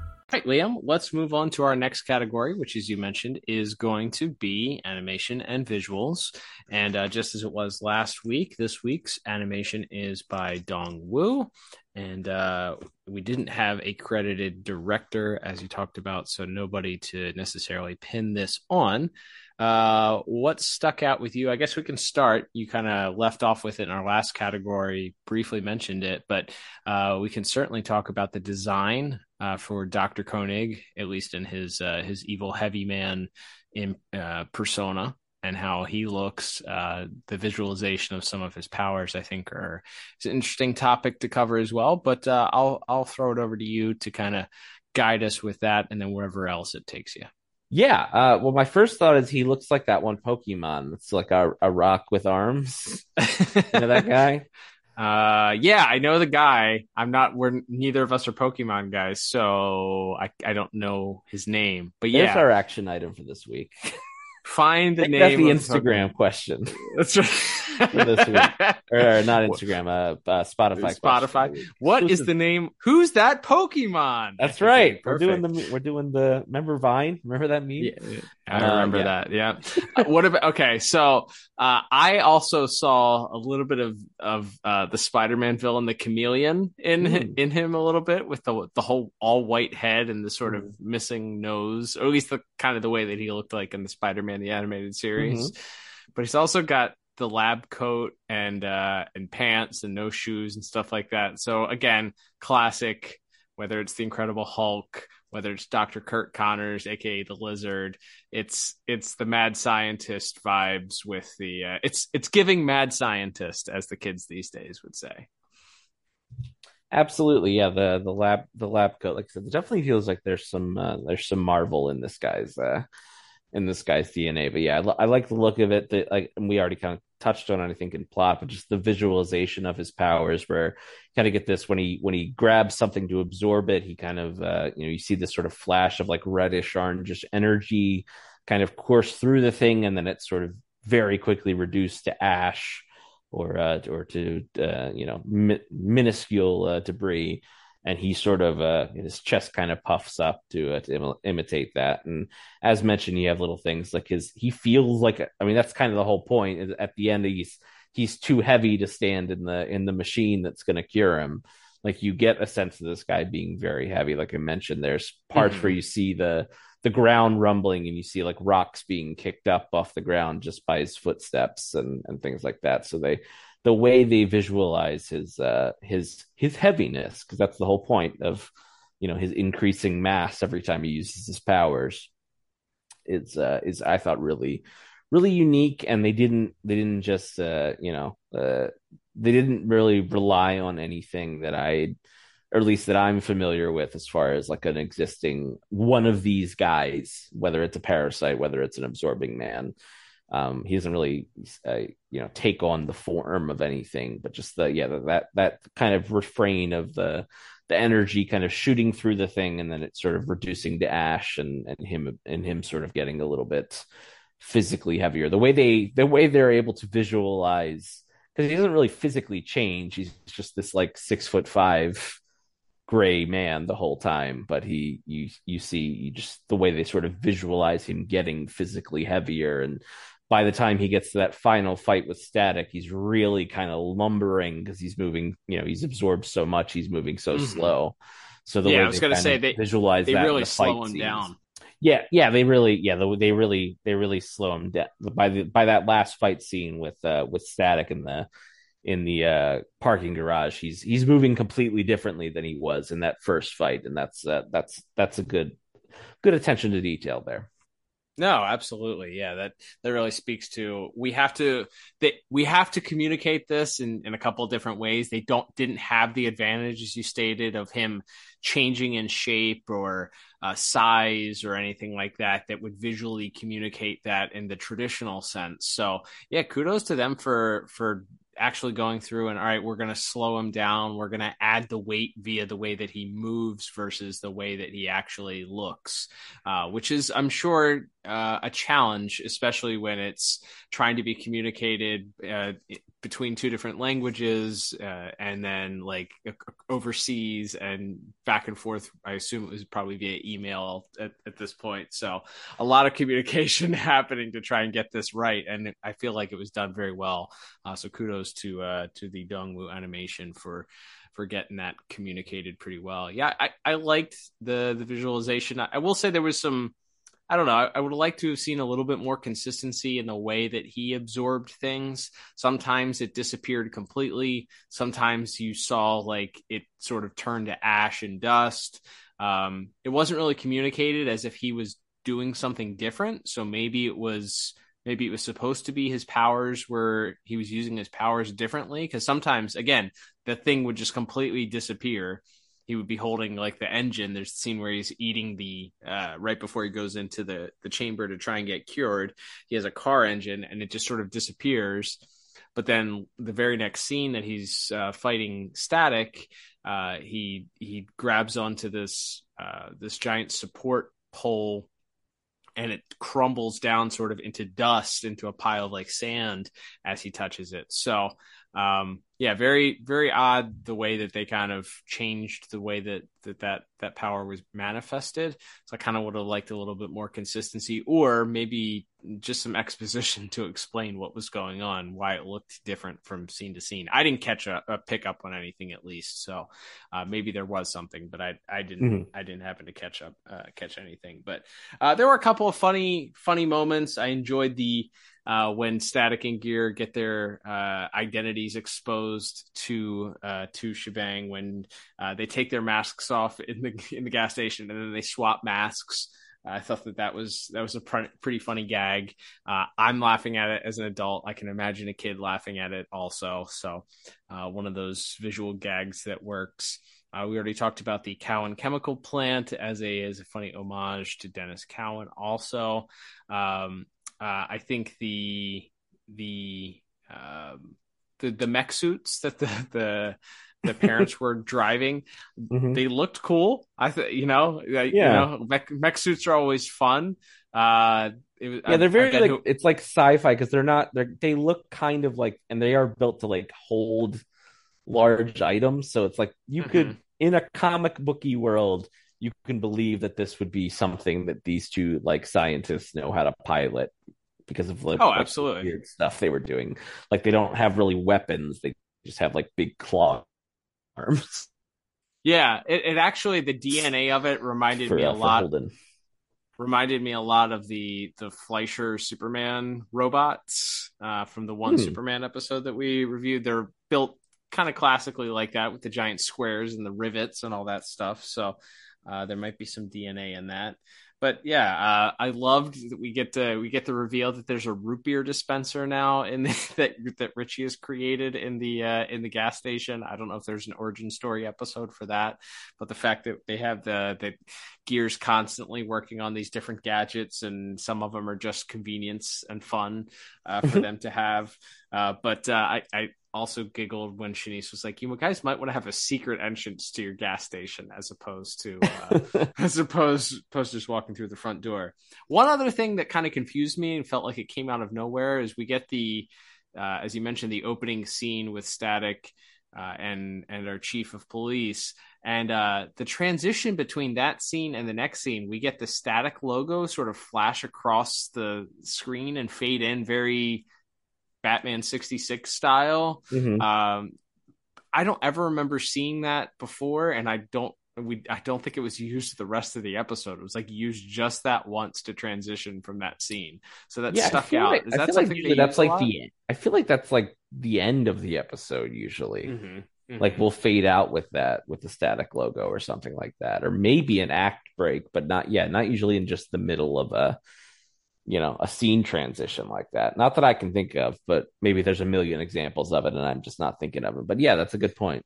Right, Liam, let's move on to our next category, which, as you mentioned, is going to be animation and visuals. And uh, just as it was last week, this week's animation is by Dong Woo. And uh, we didn't have a credited director, as you talked about, so nobody to necessarily pin this on. Uh, what stuck out with you? I guess we can start. You kind of left off with it in our last category, briefly mentioned it, but uh, we can certainly talk about the design uh, for Doctor Koenig, at least in his uh, his evil heavy man in uh, persona, and how he looks. Uh, the visualization of some of his powers, I think, are it's an interesting topic to cover as well. But uh, I'll I'll throw it over to you to kind of guide us with that, and then wherever else it takes you. Yeah. Uh, well, my first thought is he looks like that one Pokemon. It's like a, a rock with arms. [laughs] you know that guy? Uh, yeah, I know the guy. I'm not. We're neither of us are Pokemon guys, so I I don't know his name. But yeah, There's our action item for this week. [laughs] find the name. that of the Instagram Pokemon. question [laughs] That's right. for this week. [laughs] or not Instagram, uh, uh Spotify. Spotify. What is the name? Who's that Pokemon? That's right. We're doing the we're doing the remember Vine? Remember that meme? Yeah, I remember yeah. that. Yeah. Uh, what about? Okay, so uh, I also saw a little bit of of uh, the Spider-Man villain, the Chameleon, in Mm. in him a little bit with the the whole all white head and the sort of Mm. missing nose, or at least the kind of the way that he looked like in the Spider-Man the animated series. Mm-hmm. But he's also got the lab coat and uh and pants and no shoes and stuff like that. So again, classic whether it's the Incredible Hulk, whether it's Dr. Curt Connors, aka the Lizard, it's it's the mad scientist vibes with the uh, it's it's giving mad scientist as the kids these days would say. Absolutely, yeah. The the lab the lab coat, like I said, it definitely feels like there's some uh, there's some Marvel in this guy's uh in this guy's DNA. But yeah, I, like the look of it. That like we already kind of touched on I think, in plot, but just the visualization of his powers, where kind of get this when he when he grabs something to absorb it, he kind of uh you know you see this sort of flash of like reddish orangish energy kind of course through the thing, and then it's sort of very quickly reduced to ash or uh, or to uh, you know mi- minuscule uh, debris, and he sort of uh, his chest kind of puffs up to, uh, to imi- imitate that. And as mentioned, you have little things like his he feels like I mean that's kind of the whole point. Is at the end he's he's too heavy to stand in the in the machine that's going to cure him. Like you get a sense of this guy being very heavy. Like I mentioned, there's parts Mhm. where you see the the ground rumbling and you see like rocks being kicked up off the ground just by his footsteps and and things like that so they the way they visualize his uh his his heaviness because that's the whole point of you know his increasing mass every time he uses his powers is uh is i thought really really unique and they didn't they didn't just uh you know uh they didn't really rely on anything that i or at least that I'm familiar with as far as like an existing one of these guys, whether it's a parasite, whether it's an absorbing man. Um, he doesn't really, uh, you know, take on the form of anything, but just the yeah that that kind of refrain of the the energy kind of shooting through the thing, and then it's sort of reducing to ash, and and him and him sort of getting a little bit physically heavier. The way they the way they're able to visualize because he doesn't really physically change. He's just this like six foot five gray man the whole time but he you you see you just the way they sort of visualize him getting physically heavier and by the time he gets to that final fight with static he's really kind of lumbering because he's moving you know he's absorbed so much he's moving so Mhm. slow so the Yeah, way I was gonna say they- visualize they that really the fight slow him scenes. down. yeah yeah they really yeah the, they really they really slow him down by the by that last fight scene with uh with static in the in the uh parking garage he's he's moving completely differently than he was in that first fight and that's uh, that's that's a good good attention to detail there No, absolutely. Yeah, that that really speaks to we have to they, we have to communicate this in, in a couple of different ways. They don't didn't have the advantage as you stated of him changing in shape or uh, size or anything like that that would visually communicate that in the traditional sense. So yeah, kudos to them for for actually going through and all right, we're going to slow him down. We're going to add the weight via the way that he moves versus the way that he actually looks, uh, which is, I'm sure, uh, a challenge, especially when it's trying to be communicated uh, between two different languages uh, and then like overseas and back and forth. I assume it was probably via email at, at this point. So a lot of communication [laughs] happening to try and get this right. And I feel like it was done very well. Uh, so kudos to, uh, to the Dong Woo animation for, for getting that communicated pretty well. Yeah, I, I liked the the visualization. I, I will say there was some I don't know. I, would like to have seen a little bit more consistency in the way that he absorbed things. Sometimes it disappeared completely. Sometimes you saw like it sort of turned to ash and dust. Um, it wasn't really communicated as if he was doing something different. So maybe it was maybe it was supposed to be his powers where he was using his powers differently because sometimes again the thing would just completely disappear he would be holding like the engine. There's a scene where he's eating the uh, right before he goes into the the chamber to try and get cured. He has a car engine, and it just sort of disappears. But then the very next scene that he's uh, fighting Static, uh, he he grabs onto this uh, this giant support pole and it crumbles down sort of into dust into a pile of like sand as he touches it so um yeah very very odd the way that they kind of changed the way that that that, that power was manifested. So i kind of would have liked a little bit more consistency or maybe just some exposition to explain what was going on why it looked different from scene to scene. I didn't catch a, a pick up on anything at least so uh, maybe there was something but i i didn't mm-hmm. i didn't happen to catch up uh, catch anything. But uh, there were a couple of funny funny moments. I enjoyed the uh, when Static and Gear get their uh, identities exposed to uh, to Shebang when uh, they take their masks off in the in the gas station and then they swap masks. I thought that that was that was a pr- pretty funny gag. Uh, I'm laughing at it as an adult. I can imagine a kid laughing at it also. So uh, one of those visual gags that works. Uh, we already talked about the Cowan chemical plant as a as a funny homage to Denys Cowan. Also, um, uh, I think the the um, the the mech suits that the the the parents were driving. Mm-hmm. they looked cool. I think you know yeah you know mech, mech suits are always fun. Uh was, yeah they're very like who... it's like sci-fi because they're not they they look kind of like and they are built to like hold large items. So it's like you mm-hmm. could in a comic booky world you can believe that this would be something that these two like scientists know how to pilot because of like, oh, like absolutely. weird stuff they were doing. Like they don't have really weapons; they just have like big claw arms. [laughs] Yeah, it, it actually the DNA of it reminded for, me a lot. Reminded me a lot of the the Fleischer Superman robots uh, from the one hmm. Superman episode that we reviewed. They're built kind of classically like that with the giant squares and the rivets and all that stuff. So uh, there might be some DNA in that. But yeah, uh, I loved that we get to we get to reveal that there's a root beer dispenser now in the, [laughs] that that Richie has created in the uh, in the gas station. I don't know if there's an origin story episode for that, but the fact that they have the the gears constantly working on these different gadgets, and some of them are just convenience and fun uh, for them to have. Uh, but uh, I, I also giggled when Shanice was like, "You guys might want to have a secret entrance to your gas station as opposed to uh, [laughs] as opposed opposed to just walking through the front door." One other thing that kind of confused me and felt like it came out of nowhere is we get the, uh, as you mentioned, the opening scene with Static uh, and and our chief of police, and uh, the transition between that scene and the next scene, we get the Static logo sort of flash across the screen and fade in very Batman 66 style. Mm-hmm. Um, I don't ever remember seeing that before, and I don't we I don't think it was used the rest of the episode. It was like used just that once to transition from that scene. So that yeah, stuck out. Like, Is that something like that's like the I feel like that's like the end of the episode usually. Mm-hmm. Mm-hmm. Like we'll fade out with that with the static logo or something like that, or maybe an act break, but not yeah, not usually in just the middle of a you know a scene transition like that not that i can think of but maybe there's a million examples of it and i'm just not thinking of it but yeah that's a good point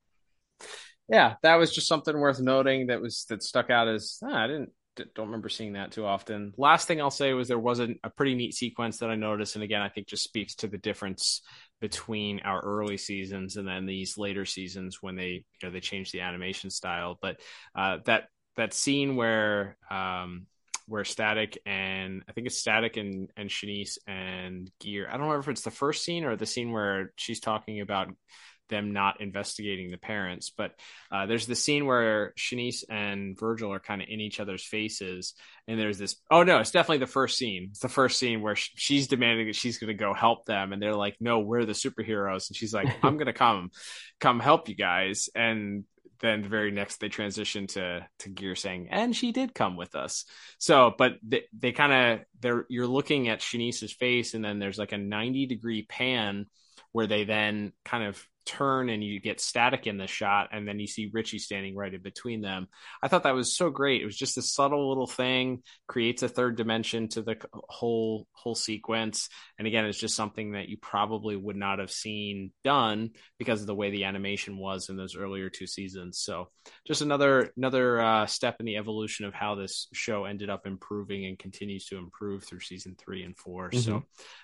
yeah, that was just something worth noting. That was that stuck out as ah, I didn't don't remember seeing that too often. Last thing I'll say was there wasn't a pretty neat sequence that I noticed, and again, I think just speaks to the difference between our early seasons and then these later seasons when they you know they changed the animation style. But uh, that that scene where um, where Static and I think it's Static and and Shanice and Gear. I don't remember if it's the first scene or the scene where she's talking about them not investigating the parents. But uh, there's the scene where Shanice and Virgil are kind of in each other's faces, and there's this. Oh no, it's definitely the first scene. It's the first scene where she's demanding that she's going to go help them, and they're like, "No, we're the superheroes," and she's like, [laughs] "I'm going to come, come help you guys," and then the very next they transition to to gear saying and she did come with us. So but they, they kind of they're you're looking at shanice's face and then there's like a 90 degree pan where they then kind of turn and you get static in the shot and then you see Richie standing right in between them. I thought that was so great. It was just a subtle little thing, creates a third dimension to the whole whole sequence. And again, it's just something that you probably would not have seen done because of the way the animation was in those earlier two seasons. So, just another another uh, step in the evolution of how this show ended up improving and continues to improve through season 3 and 4. Mm-hmm. So,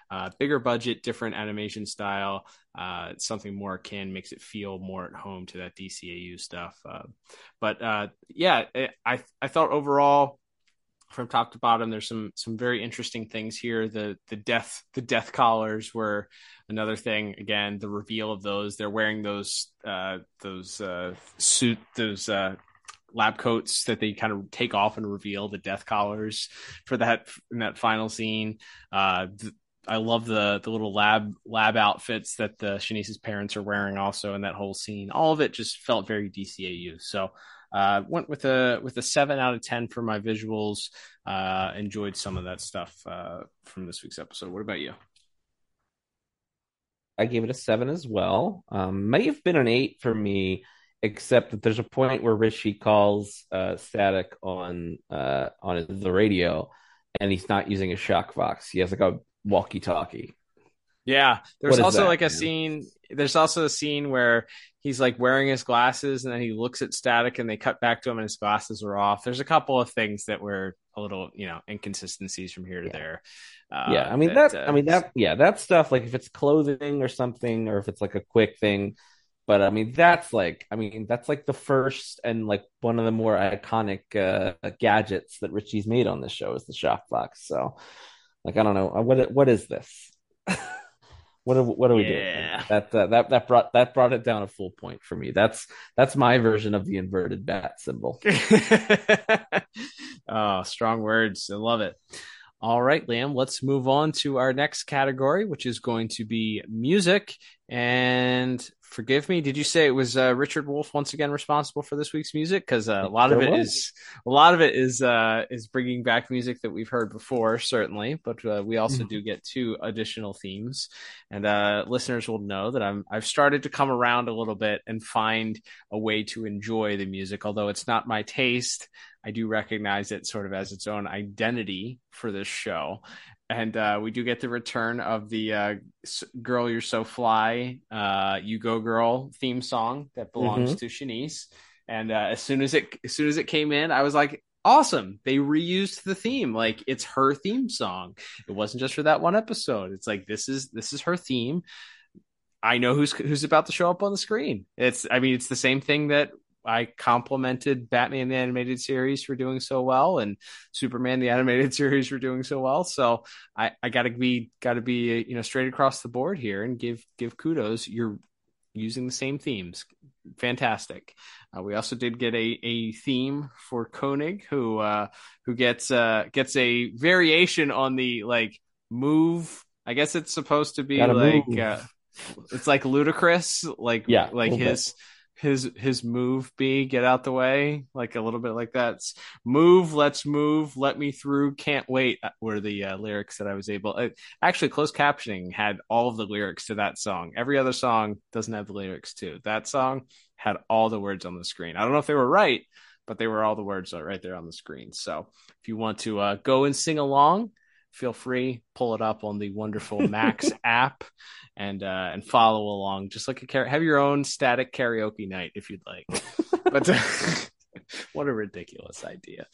uh, bigger budget, different animation style, uh, something more akin, makes it feel more at home to that DCAU stuff. Uh, but uh, yeah, it, I I thought overall from top to bottom there's some some very interesting things here. The the death the death collars were another thing. Again the reveal of those they're wearing those uh those uh suit those uh lab coats that they kind of take off and reveal the death collars for that in that final scene. Uh I love the the little lab lab outfits that the Shanice's parents are wearing also in that whole scene. All of it just felt very DCAU. So uh, went with a with a seven out of ten for my visuals. Uh, enjoyed some of that stuff uh, from this week's episode. What about you? I gave it a seven as well. Um, may have been an eight for me, except that there's a point where Richie calls uh, Static on uh, on the radio, and he's not using a shock box. He has like a walkie-talkie. Yeah, there's also that, like a man? scene. There's also a scene where he's like wearing his glasses, and then he looks at Static, and they cut back to him, and his glasses are off. There's a couple of things that were a little, you know, inconsistencies from here to yeah. there. Uh, yeah, I mean that. Uh, I mean that. Yeah, that stuff. Like if it's clothing or something, or if it's like a quick thing. But I mean, that's like, I mean, that's like the first and like one of the more iconic uh, gadgets that Richie's made on this show is the shock box. So, like, I don't know what what is this. [laughs] what are, what are we yeah. doing? That uh, that that brought that brought it down a full point for me. That's that's my version of the inverted bat symbol. [laughs] oh, strong words. I love it. All right, Liam, let's move on to our next category, which is going to be music. And forgive me. Did you say it was uh, Richard Wolf once again responsible for this week's music? Because uh, a lot of it is a lot of it is uh, is bringing back music that we've heard before, certainly. But uh, we also mm-hmm. do get two additional themes, and uh, listeners will know that I'm I've started to come around a little bit and find a way to enjoy the music, although it's not my taste. I do recognize it sort of as its own identity for this show and uh, we do get the return of the uh, "Girl You're So Fly," uh, "You Go Girl" theme song that belongs mm-hmm. to Shanice. And uh, as soon as it as soon as it came in, I was like, "Awesome! They reused the theme. Like it's her theme song. It wasn't just for that one episode. It's like this is this is her theme." I know who's who's about to show up on the screen. It's I mean it's the same thing that I complimented Batman the animated series for doing so well and Superman the animated [laughs] series for doing so well. So I, I gotta be gotta be you know straight across the board here and give give kudos. You're using the same themes. Fantastic. Uh, we also did get a, a theme for Koenig who uh, who gets uh, gets a variation on the like move. I guess it's supposed to be Gotta like uh, it's like ludicrous, like yeah, like his. Bit his his move be get out the way like a little bit like that. Move let's move let me through can't wait uh, were the uh, lyrics that i was able uh, actually closed captioning had all of the lyrics to that song. Every other song doesn't have the lyrics to that song had all the words on the screen. I don't know if they were right but they were all the words right there on the screen. So if you want to uh, go and sing along feel free pull it up on the wonderful max [laughs] app and uh and follow along just like a car- have your own static karaoke night if you'd like but uh, [laughs] [laughs] what a ridiculous idea.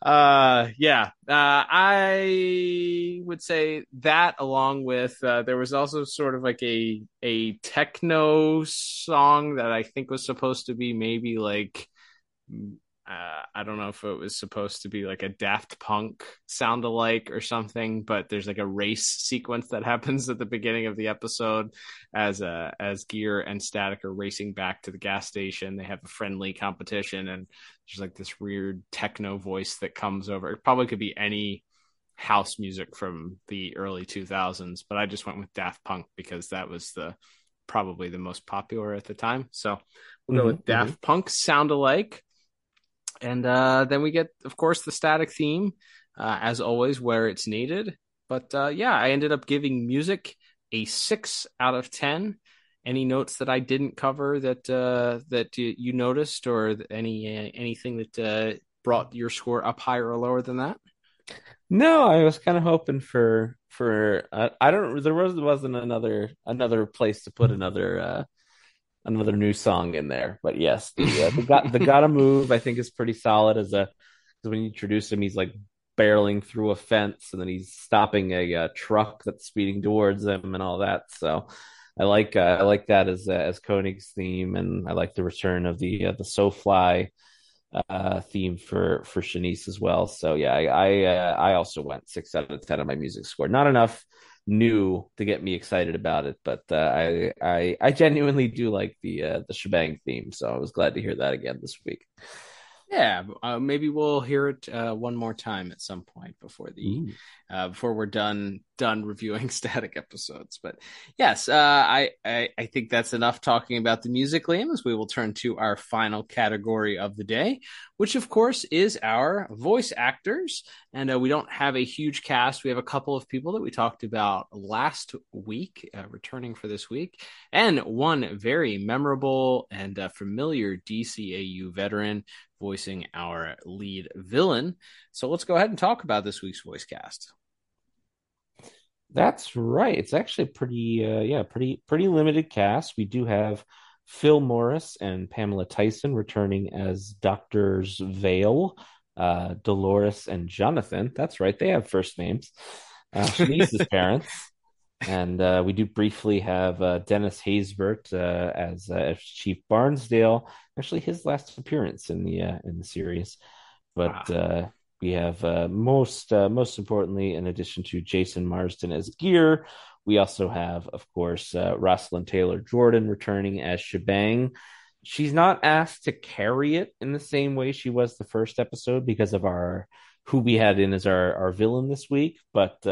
Uh, yeah, uh, I would say that along with uh, there was also sort of like a a techno song that I think was supposed to be maybe like uh, I don't know if it was supposed to be like a Daft Punk sound alike or something, but there's like a race sequence that [laughs] happens at the beginning of the episode as uh, as Gear and Static are racing back to the gas station. They have a friendly competition, and there's like this weird techno voice that comes over. It probably could be any house music from the early 2000s, but I just went with Daft Punk because that was the probably the most popular at the time. So we'll go mm-hmm, with Daft mm-hmm. Punk sound alike and uh, then we get, of course, the static theme, uh, as always, where it's needed. But uh, yeah, I ended up giving music a six out of ten. Any notes that I didn't cover that uh, that you, noticed, or any uh, anything that uh, brought your score up higher or lower than that? No, I was kind of hoping for for I don't. There was wasn't another another place to put another another new song in there. But yes, the uh, the, got, the gotta move I think is pretty solid as a because when you introduce him, he's like barreling through a fence and then he's stopping a, uh, truck that's speeding towards him and all that. So I like uh, I like that as uh, as Koenig's theme, and I like the return of the uh, the SoFly uh, theme for for Shanice as well. So yeah, I I, uh, I also went six out of ten on my music score. Not enough new to get me excited about it. But uh, I, I I genuinely do like the uh, the shebang theme, so I was glad to hear that again this week. Yeah, uh, maybe we'll hear it uh, one more time at some point before the uh, before we're done done reviewing [laughs] static episodes. But yes, uh, I, I, I think that's enough talking about the music, Liam. As we will turn to our final category of the day, which of course is our voice actors. And uh, we don't have a huge cast. We have a couple of people that we talked about last week, uh, returning for this week, and one very memorable and familiar DCAU veteran voicing our lead villain. So let's go ahead and talk about this week's voice cast. That's right. It's actually pretty, uh, yeah, pretty pretty limited cast. We do have Phil Morris and Pamela Tyson returning as Doctors Vale, uh, Dolores, and Jonathan. That's right. They have first names. Uh, [laughs] Shanice's parents. And uh, we do briefly have uh, Dennis Haysbert uh, as, uh, as Chief Barnsdale. Actually, his last appearance in the uh, in the series. But wow. Uh, we have most most importantly, in addition to Jason Marsden as Gear, we also have, of course, Rosalind Taylor Jordan returning as Shebang. She's not asked to carry it in the same way she was the first episode because of our who we had in as our our villain this week, but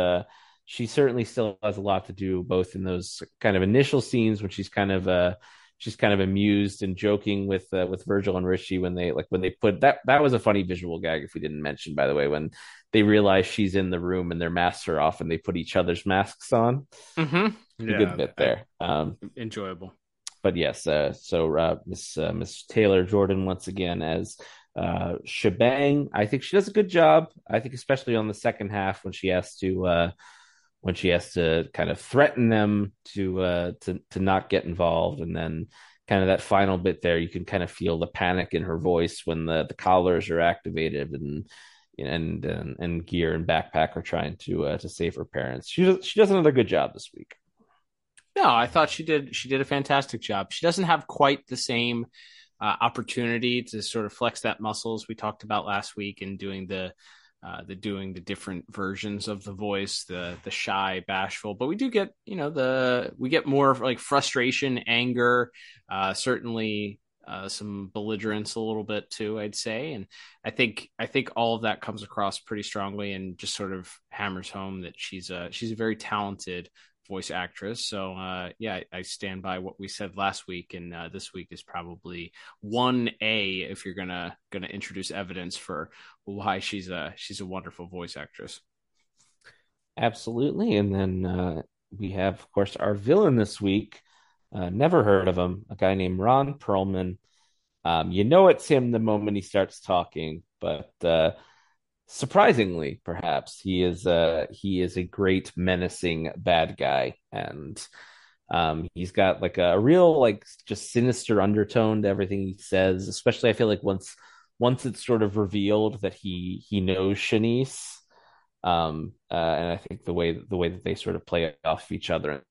she certainly still has a lot to do, both in those kind of initial scenes when she's kind of uh she's kind of amused and joking with uh, with Virgil and Richie when they like when they put that that was a funny visual gag if we didn't mention by the way when they realize she's in the room and their masks are off and they put each other's masks on. Mm-hmm. Yeah, a good bit there. Um, enjoyable. But yes, uh, so uh, Miss uh, Miss Taylor Jordan once again as uh, Shebang. I think she does a good job. I think especially on the second half when she has to uh, when she has to kind of threaten them to uh, to to not get involved, and then kind of that final bit there, you can kind of feel the panic in her voice when the the collars are activated and and and, and gear and backpack are trying to uh, to save her parents. She does, she does another good job this week. No, I thought she did she did a fantastic job. She doesn't have quite the same uh, opportunity to sort of flex that muscles we talked about last week and doing the uh, the doing the different versions of the voice, the the shy, bashful. But we do get, you know, the we get more like frustration, anger, uh, certainly uh, some belligerence a little bit too, I'd say. And I think I think all of that comes across pretty strongly and just sort of hammers home that she's a she's a very talented voice actress. So uh, yeah, I, I, stand by what we said last week, and uh, this week is probably one A if you're gonna gonna introduce evidence for why she's a she's a wonderful voice actress. Absolutely, and then uh, we have, of course, our villain this week. Uh, never heard of him. A guy named Ron Perlman. Um, you know it's him the moment he starts talking, but uh, surprisingly, perhaps he is uh he is a great menacing bad guy, and Um, he's got like a real like just sinister undertone to everything he says. Especially, I feel like once once it's sort of revealed that he he knows Shanice, um, uh, and I think the way the way that they sort of play off each other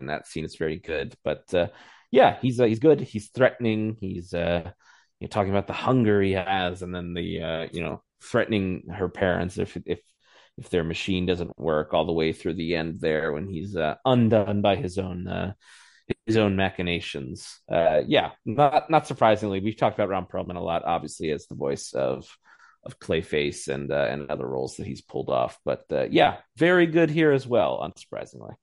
in that scene is very good. But uh, yeah, he's uh, he's good. He's threatening. He's uh, you know, talking about the hunger he has, and then the uh, you know threatening her parents if if if their machine doesn't work all the way through the end there when he's uh, undone by his own uh, his own machinations. Uh, yeah, not not surprisingly, we've talked about Ron Perlman a lot, obviously as the voice of of Clayface and uh, and other roles that he's pulled off. But uh, yeah, very good here as well, unsurprisingly.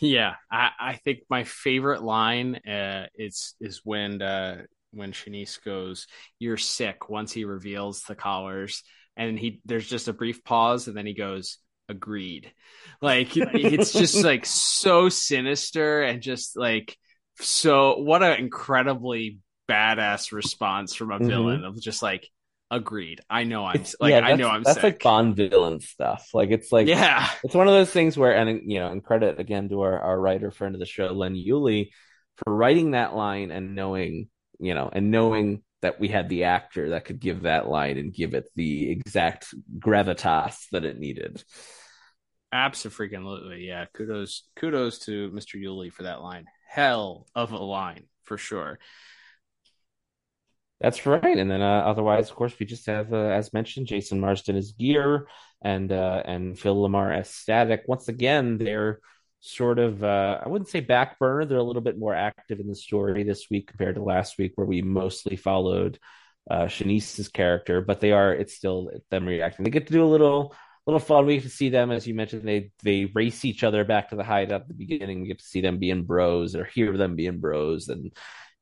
Yeah, I, I think my favorite line uh, is is when uh, when Shanice goes, "You're sick." Once he reveals the collars, and he there's just a brief pause, and then he goes, "Agreed." Like it's just [laughs] like so sinister and just like so. What an incredibly badass response from a mm-hmm. villain of just like agreed. I know I'm it's, like yeah, I know I'm that's sick. like Bond villain stuff. Like it's like yeah, it's one of those things where and you know, and credit again to our, our writer friend of the show, Len Uhley, for writing that line and knowing, you know, and knowing that we had the actor that could give that line and give it the exact gravitas that it needed. Absolutely, yeah. Kudos, kudos to Mr. Uhley for that line. Hell of a line for sure. That's right. And then uh, otherwise, of course, we just have, uh, as mentioned, Jason Marsden as Gear and uh, and Phil Lamar as Static. Once again, they're sort of uh, I wouldn't say back burner. They're a little bit more active in the story this week compared to last week, where we mostly followed uh, Shanice's character. But they are it's still them reacting. They get to do a little little fun. We get to see them, as you mentioned, they they race each other back to the hideout at the beginning. We get to see them being bros or hear them being bros and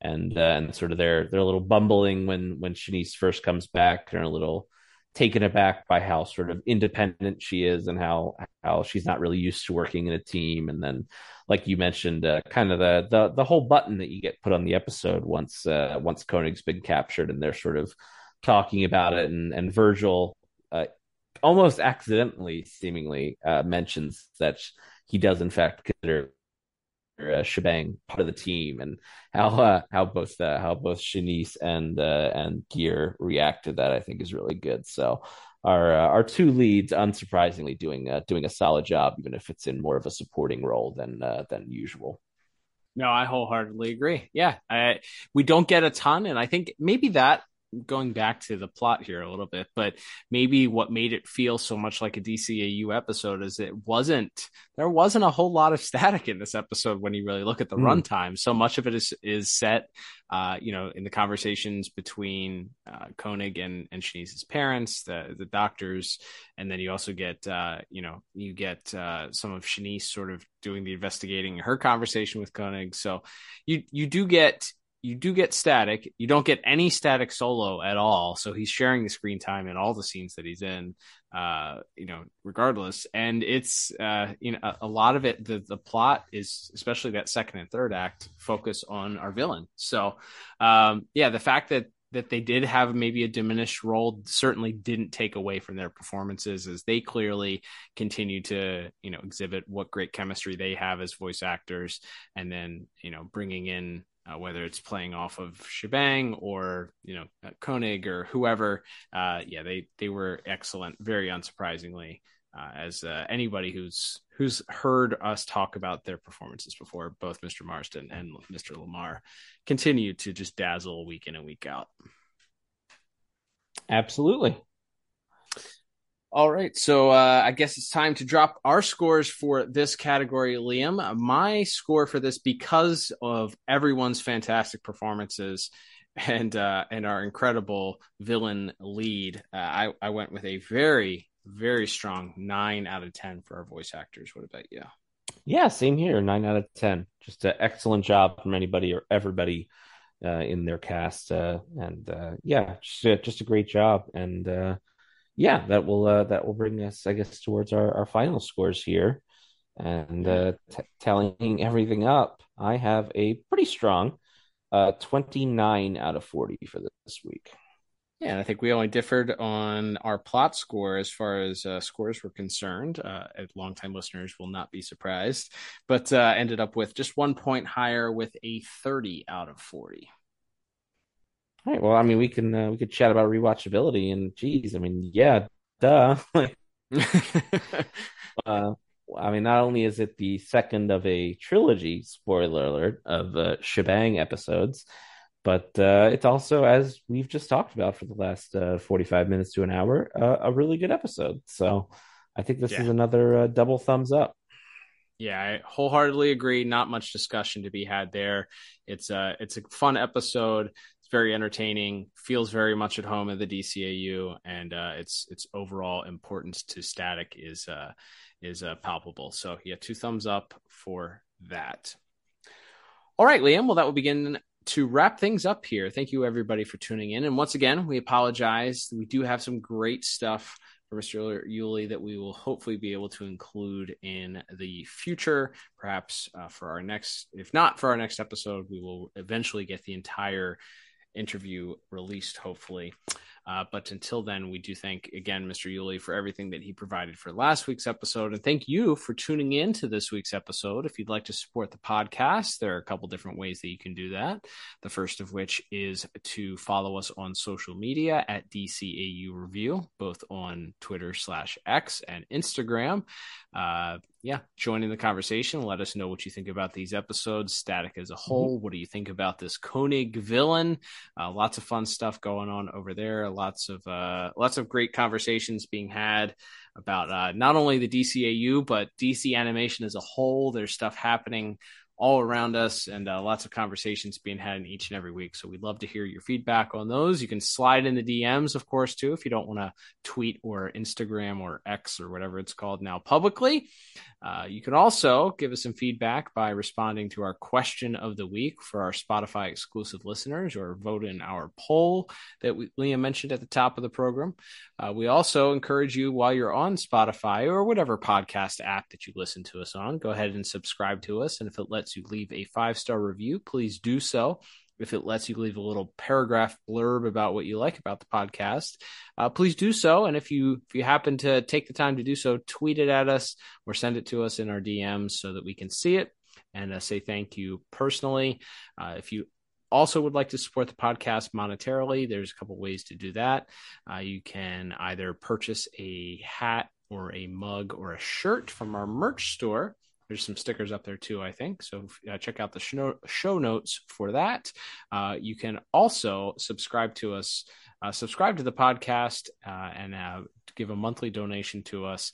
and uh, and sort they're a little bumbling when when Shanice first comes back. They're a little taken aback by how sort of independent she is and how how she's not really used to working in a team. And then, like you mentioned, uh, kind of the the the whole button that you get put on the episode once uh, once Koenig's been captured, and they're sort of talking about it, and and Virgil. Uh, almost accidentally, seemingly, uh, mentions that he does in fact consider uh, shebang part of the team and how uh, how both uh, how both Shanice and uh, and Gear react to that I think is really good. So our uh, our two leads, unsurprisingly, doing uh, doing a solid job, even if it's in more of a supporting role than uh, than usual. No, I wholeheartedly agree. Yeah, I, we don't get a ton, and I think maybe that going back to the plot here a little bit, but maybe what made it feel so much like a DCAU episode is it wasn't there wasn't a whole lot of static in this episode when you really look at the mm. runtime. So much of it is is set, uh, you know, in the conversations between uh, Koenig and and Shanice's parents, the the doctors, and then you also get, uh, you know, you get uh, some of Shanice sort of doing the investigating, her conversation with Koenig. So you you do get you do get static. You don't get any static solo at all. So he's sharing the screen time in all the scenes that he's in, uh, you know, regardless. And it's, uh, you know, a, a, lot of it, the, the plot is, especially that second and third act, focus on our villain. So, um, yeah, the fact that, that they did have maybe a diminished role certainly didn't take away from their performances as they clearly continue to you know exhibit what great chemistry they have as voice actors and then you know bringing in uh, whether it's playing off of Shebang or you know uh, Koenig or whoever. Uh, yeah, they they were excellent, very unsurprisingly. Uh, as uh, anybody who's who's heard us talk about their performances before, both Mr. Marsden and Mr. Lamar continue to just dazzle week in and week out. Absolutely. All right, so uh, I guess it's time to drop our scores for this category, Liam. My score for this, because of everyone's fantastic performances and uh, and our incredible villain lead, uh, I I went with a very very strong nine out of ten for our voice actors. What about you? Yeah, same here. Nine out of ten. Just an excellent job from anybody or everybody uh, in their cast, uh, and uh, yeah, just just a great job and yeah, that will uh, that will bring us, I guess, towards our, our final scores here, and uh, t- tallying everything up. I have a pretty strong uh, twenty nine out of forty for this week. Yeah, and I think we only differed on our plot score as far as uh, scores were concerned. Uh, longtime listeners will not be surprised, but uh, ended up with just one point higher with a 30 out of 40. All right. Well, I mean, we can uh, we could chat about rewatchability, and geez, I mean, yeah, duh. [laughs] [laughs] uh, I mean, not only is it the second of a trilogy, spoiler alert, of uh, shebang episodes, but uh, it's also, as we've just talked about for the last uh, 45 minutes to an hour, uh, a really good episode. So I think this yeah. is another uh, double thumbs up. Yeah, I wholeheartedly agree. Not much discussion to be had there. It's a it's a fun episode. Very entertaining. Feels very much at home at the DCAU, and uh, its its overall importance to Static is uh, is uh, palpable. So yeah, two thumbs up for that. All right, Liam. Well, that will begin to wrap things up here, thank you everybody for tuning in. And once again, we apologize. We do have some great stuff for Mr. Uhley that we will hopefully be able to include in the future. Perhaps uh, for our next, if not for our next episode, we will eventually get the entire interview released, hopefully. Uh, but until then, we do thank again Mr. Uhley for everything that he provided for last week's episode. And thank you for tuning in to this week's episode. If you'd like to support the podcast, there are a couple different ways that you can do that. The first of which is to follow us on social media at DCAU Review, both on Twitter slash X and Instagram. Uh, yeah, join in the conversation. Let us know what you think about these episodes, Static as a mm-hmm. whole. Mm-hmm. What do you think about this Koenig villain? Uh, lots of fun stuff going on over there. Lots of uh, lots of great conversations being had about uh, not only the DCAU but DC animation as a whole. There's stuff happening all around us and uh, lots of conversations being had in each and every week. So we'd love to hear your feedback on those. You can slide in the DMs, of course, too, if you don't want to tweet or Instagram or X or whatever it's called now publicly. Uh, you can also give us some feedback by responding to our question of the week for our Spotify exclusive listeners or vote in our poll that we, Liam mentioned at the top of the program. Uh, we also encourage you while you're on Spotify or whatever podcast app that you listen to us on, go ahead and subscribe to us. And if it lets you leave a five star review, please do so if it lets you leave a little paragraph blurb about what you like about the podcast, uh, please do so. And if you if you happen to take the time to do so, tweet it at us or send it to us in our DMs so that we can see it and uh, say thank you personally. Uh, if you also would like to support the podcast monetarily, there's a couple ways to do that. Uh, you can either purchase a hat or a mug or a shirt from our merch store there's some stickers up there too, I think. So uh, check out the show, show notes for that. Uh, you can also subscribe to us, uh, subscribe to the podcast, uh, and uh, give a monthly donation to us.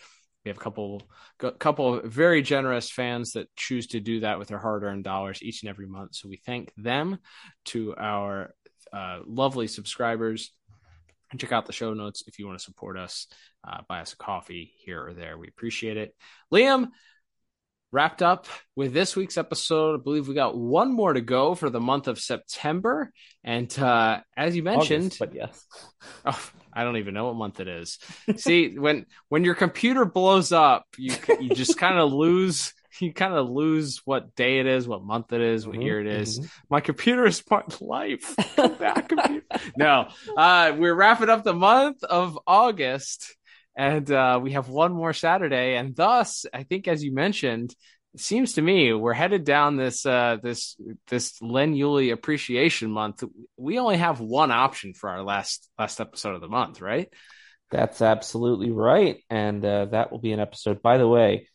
We have a couple, a couple of very generous fans that choose to do that with their hard-earned dollars each and every month. So we thank them. To our uh, lovely subscribers, and check out the show notes if you want to support us. Uh, buy us a coffee here or there. We appreciate it. Liam, wrapped up with this week's episode. I believe we got one more to go for the month of September. And uh, as you mentioned, August, but yes, [laughs] oh, I don't even know what month it is. See, when when your computer blows up, you you just [laughs] kind of lose. You kind of lose what day it is, what month it is, what mm-hmm, year it is. Mm-hmm. My computer is part of life. [laughs] Back, computer. No, uh, we're wrapping up the month of August and uh, we have one more Saturday, and thus, I think, as you mentioned, seems to me we're headed down this uh, this this Len Uhley Appreciation Month. We only have one option for our last last episode of the month, right? That's absolutely right, and uh, that will be an episode. By the way,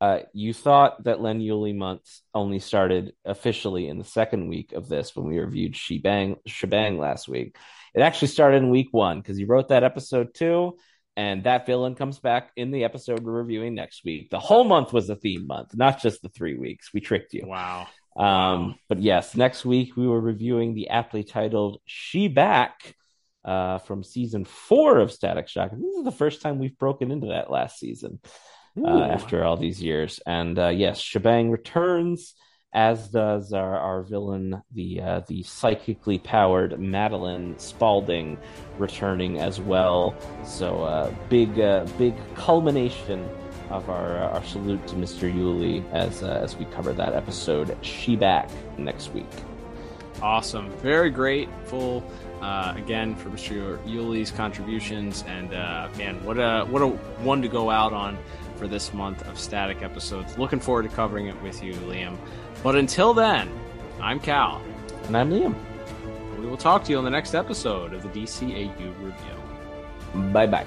uh, you thought that Len Uhley month only started officially in the second week of this when we reviewed Shebang Shebang last week. It actually started in week one because you wrote that episode too and that villain comes back in the episode we're reviewing next week. The whole month was a theme month, not just the three weeks. We tricked you. Wow. Um. But yes, next week we were reviewing the aptly titled She Back uh, from season four of Static Shock. This is the first time we've broken into that last season uh, after all these years. And uh, yes, Shebang returns as does our, our villain, the uh, the psychically powered Madeline Spalding, returning as well. So uh, big uh, big culmination of our uh, our salute to Mr. Uhley as uh, as we cover that episode. She back next week. Awesome, very grateful uh, again for Mr. Uhley's contributions. And man, what a what a one to go out on for this month of static episodes. Looking forward to covering it with you, Liam. But until then, I'm Cal. And I'm Liam. We will talk to you on the next episode of the DCAU Review. Bye bye.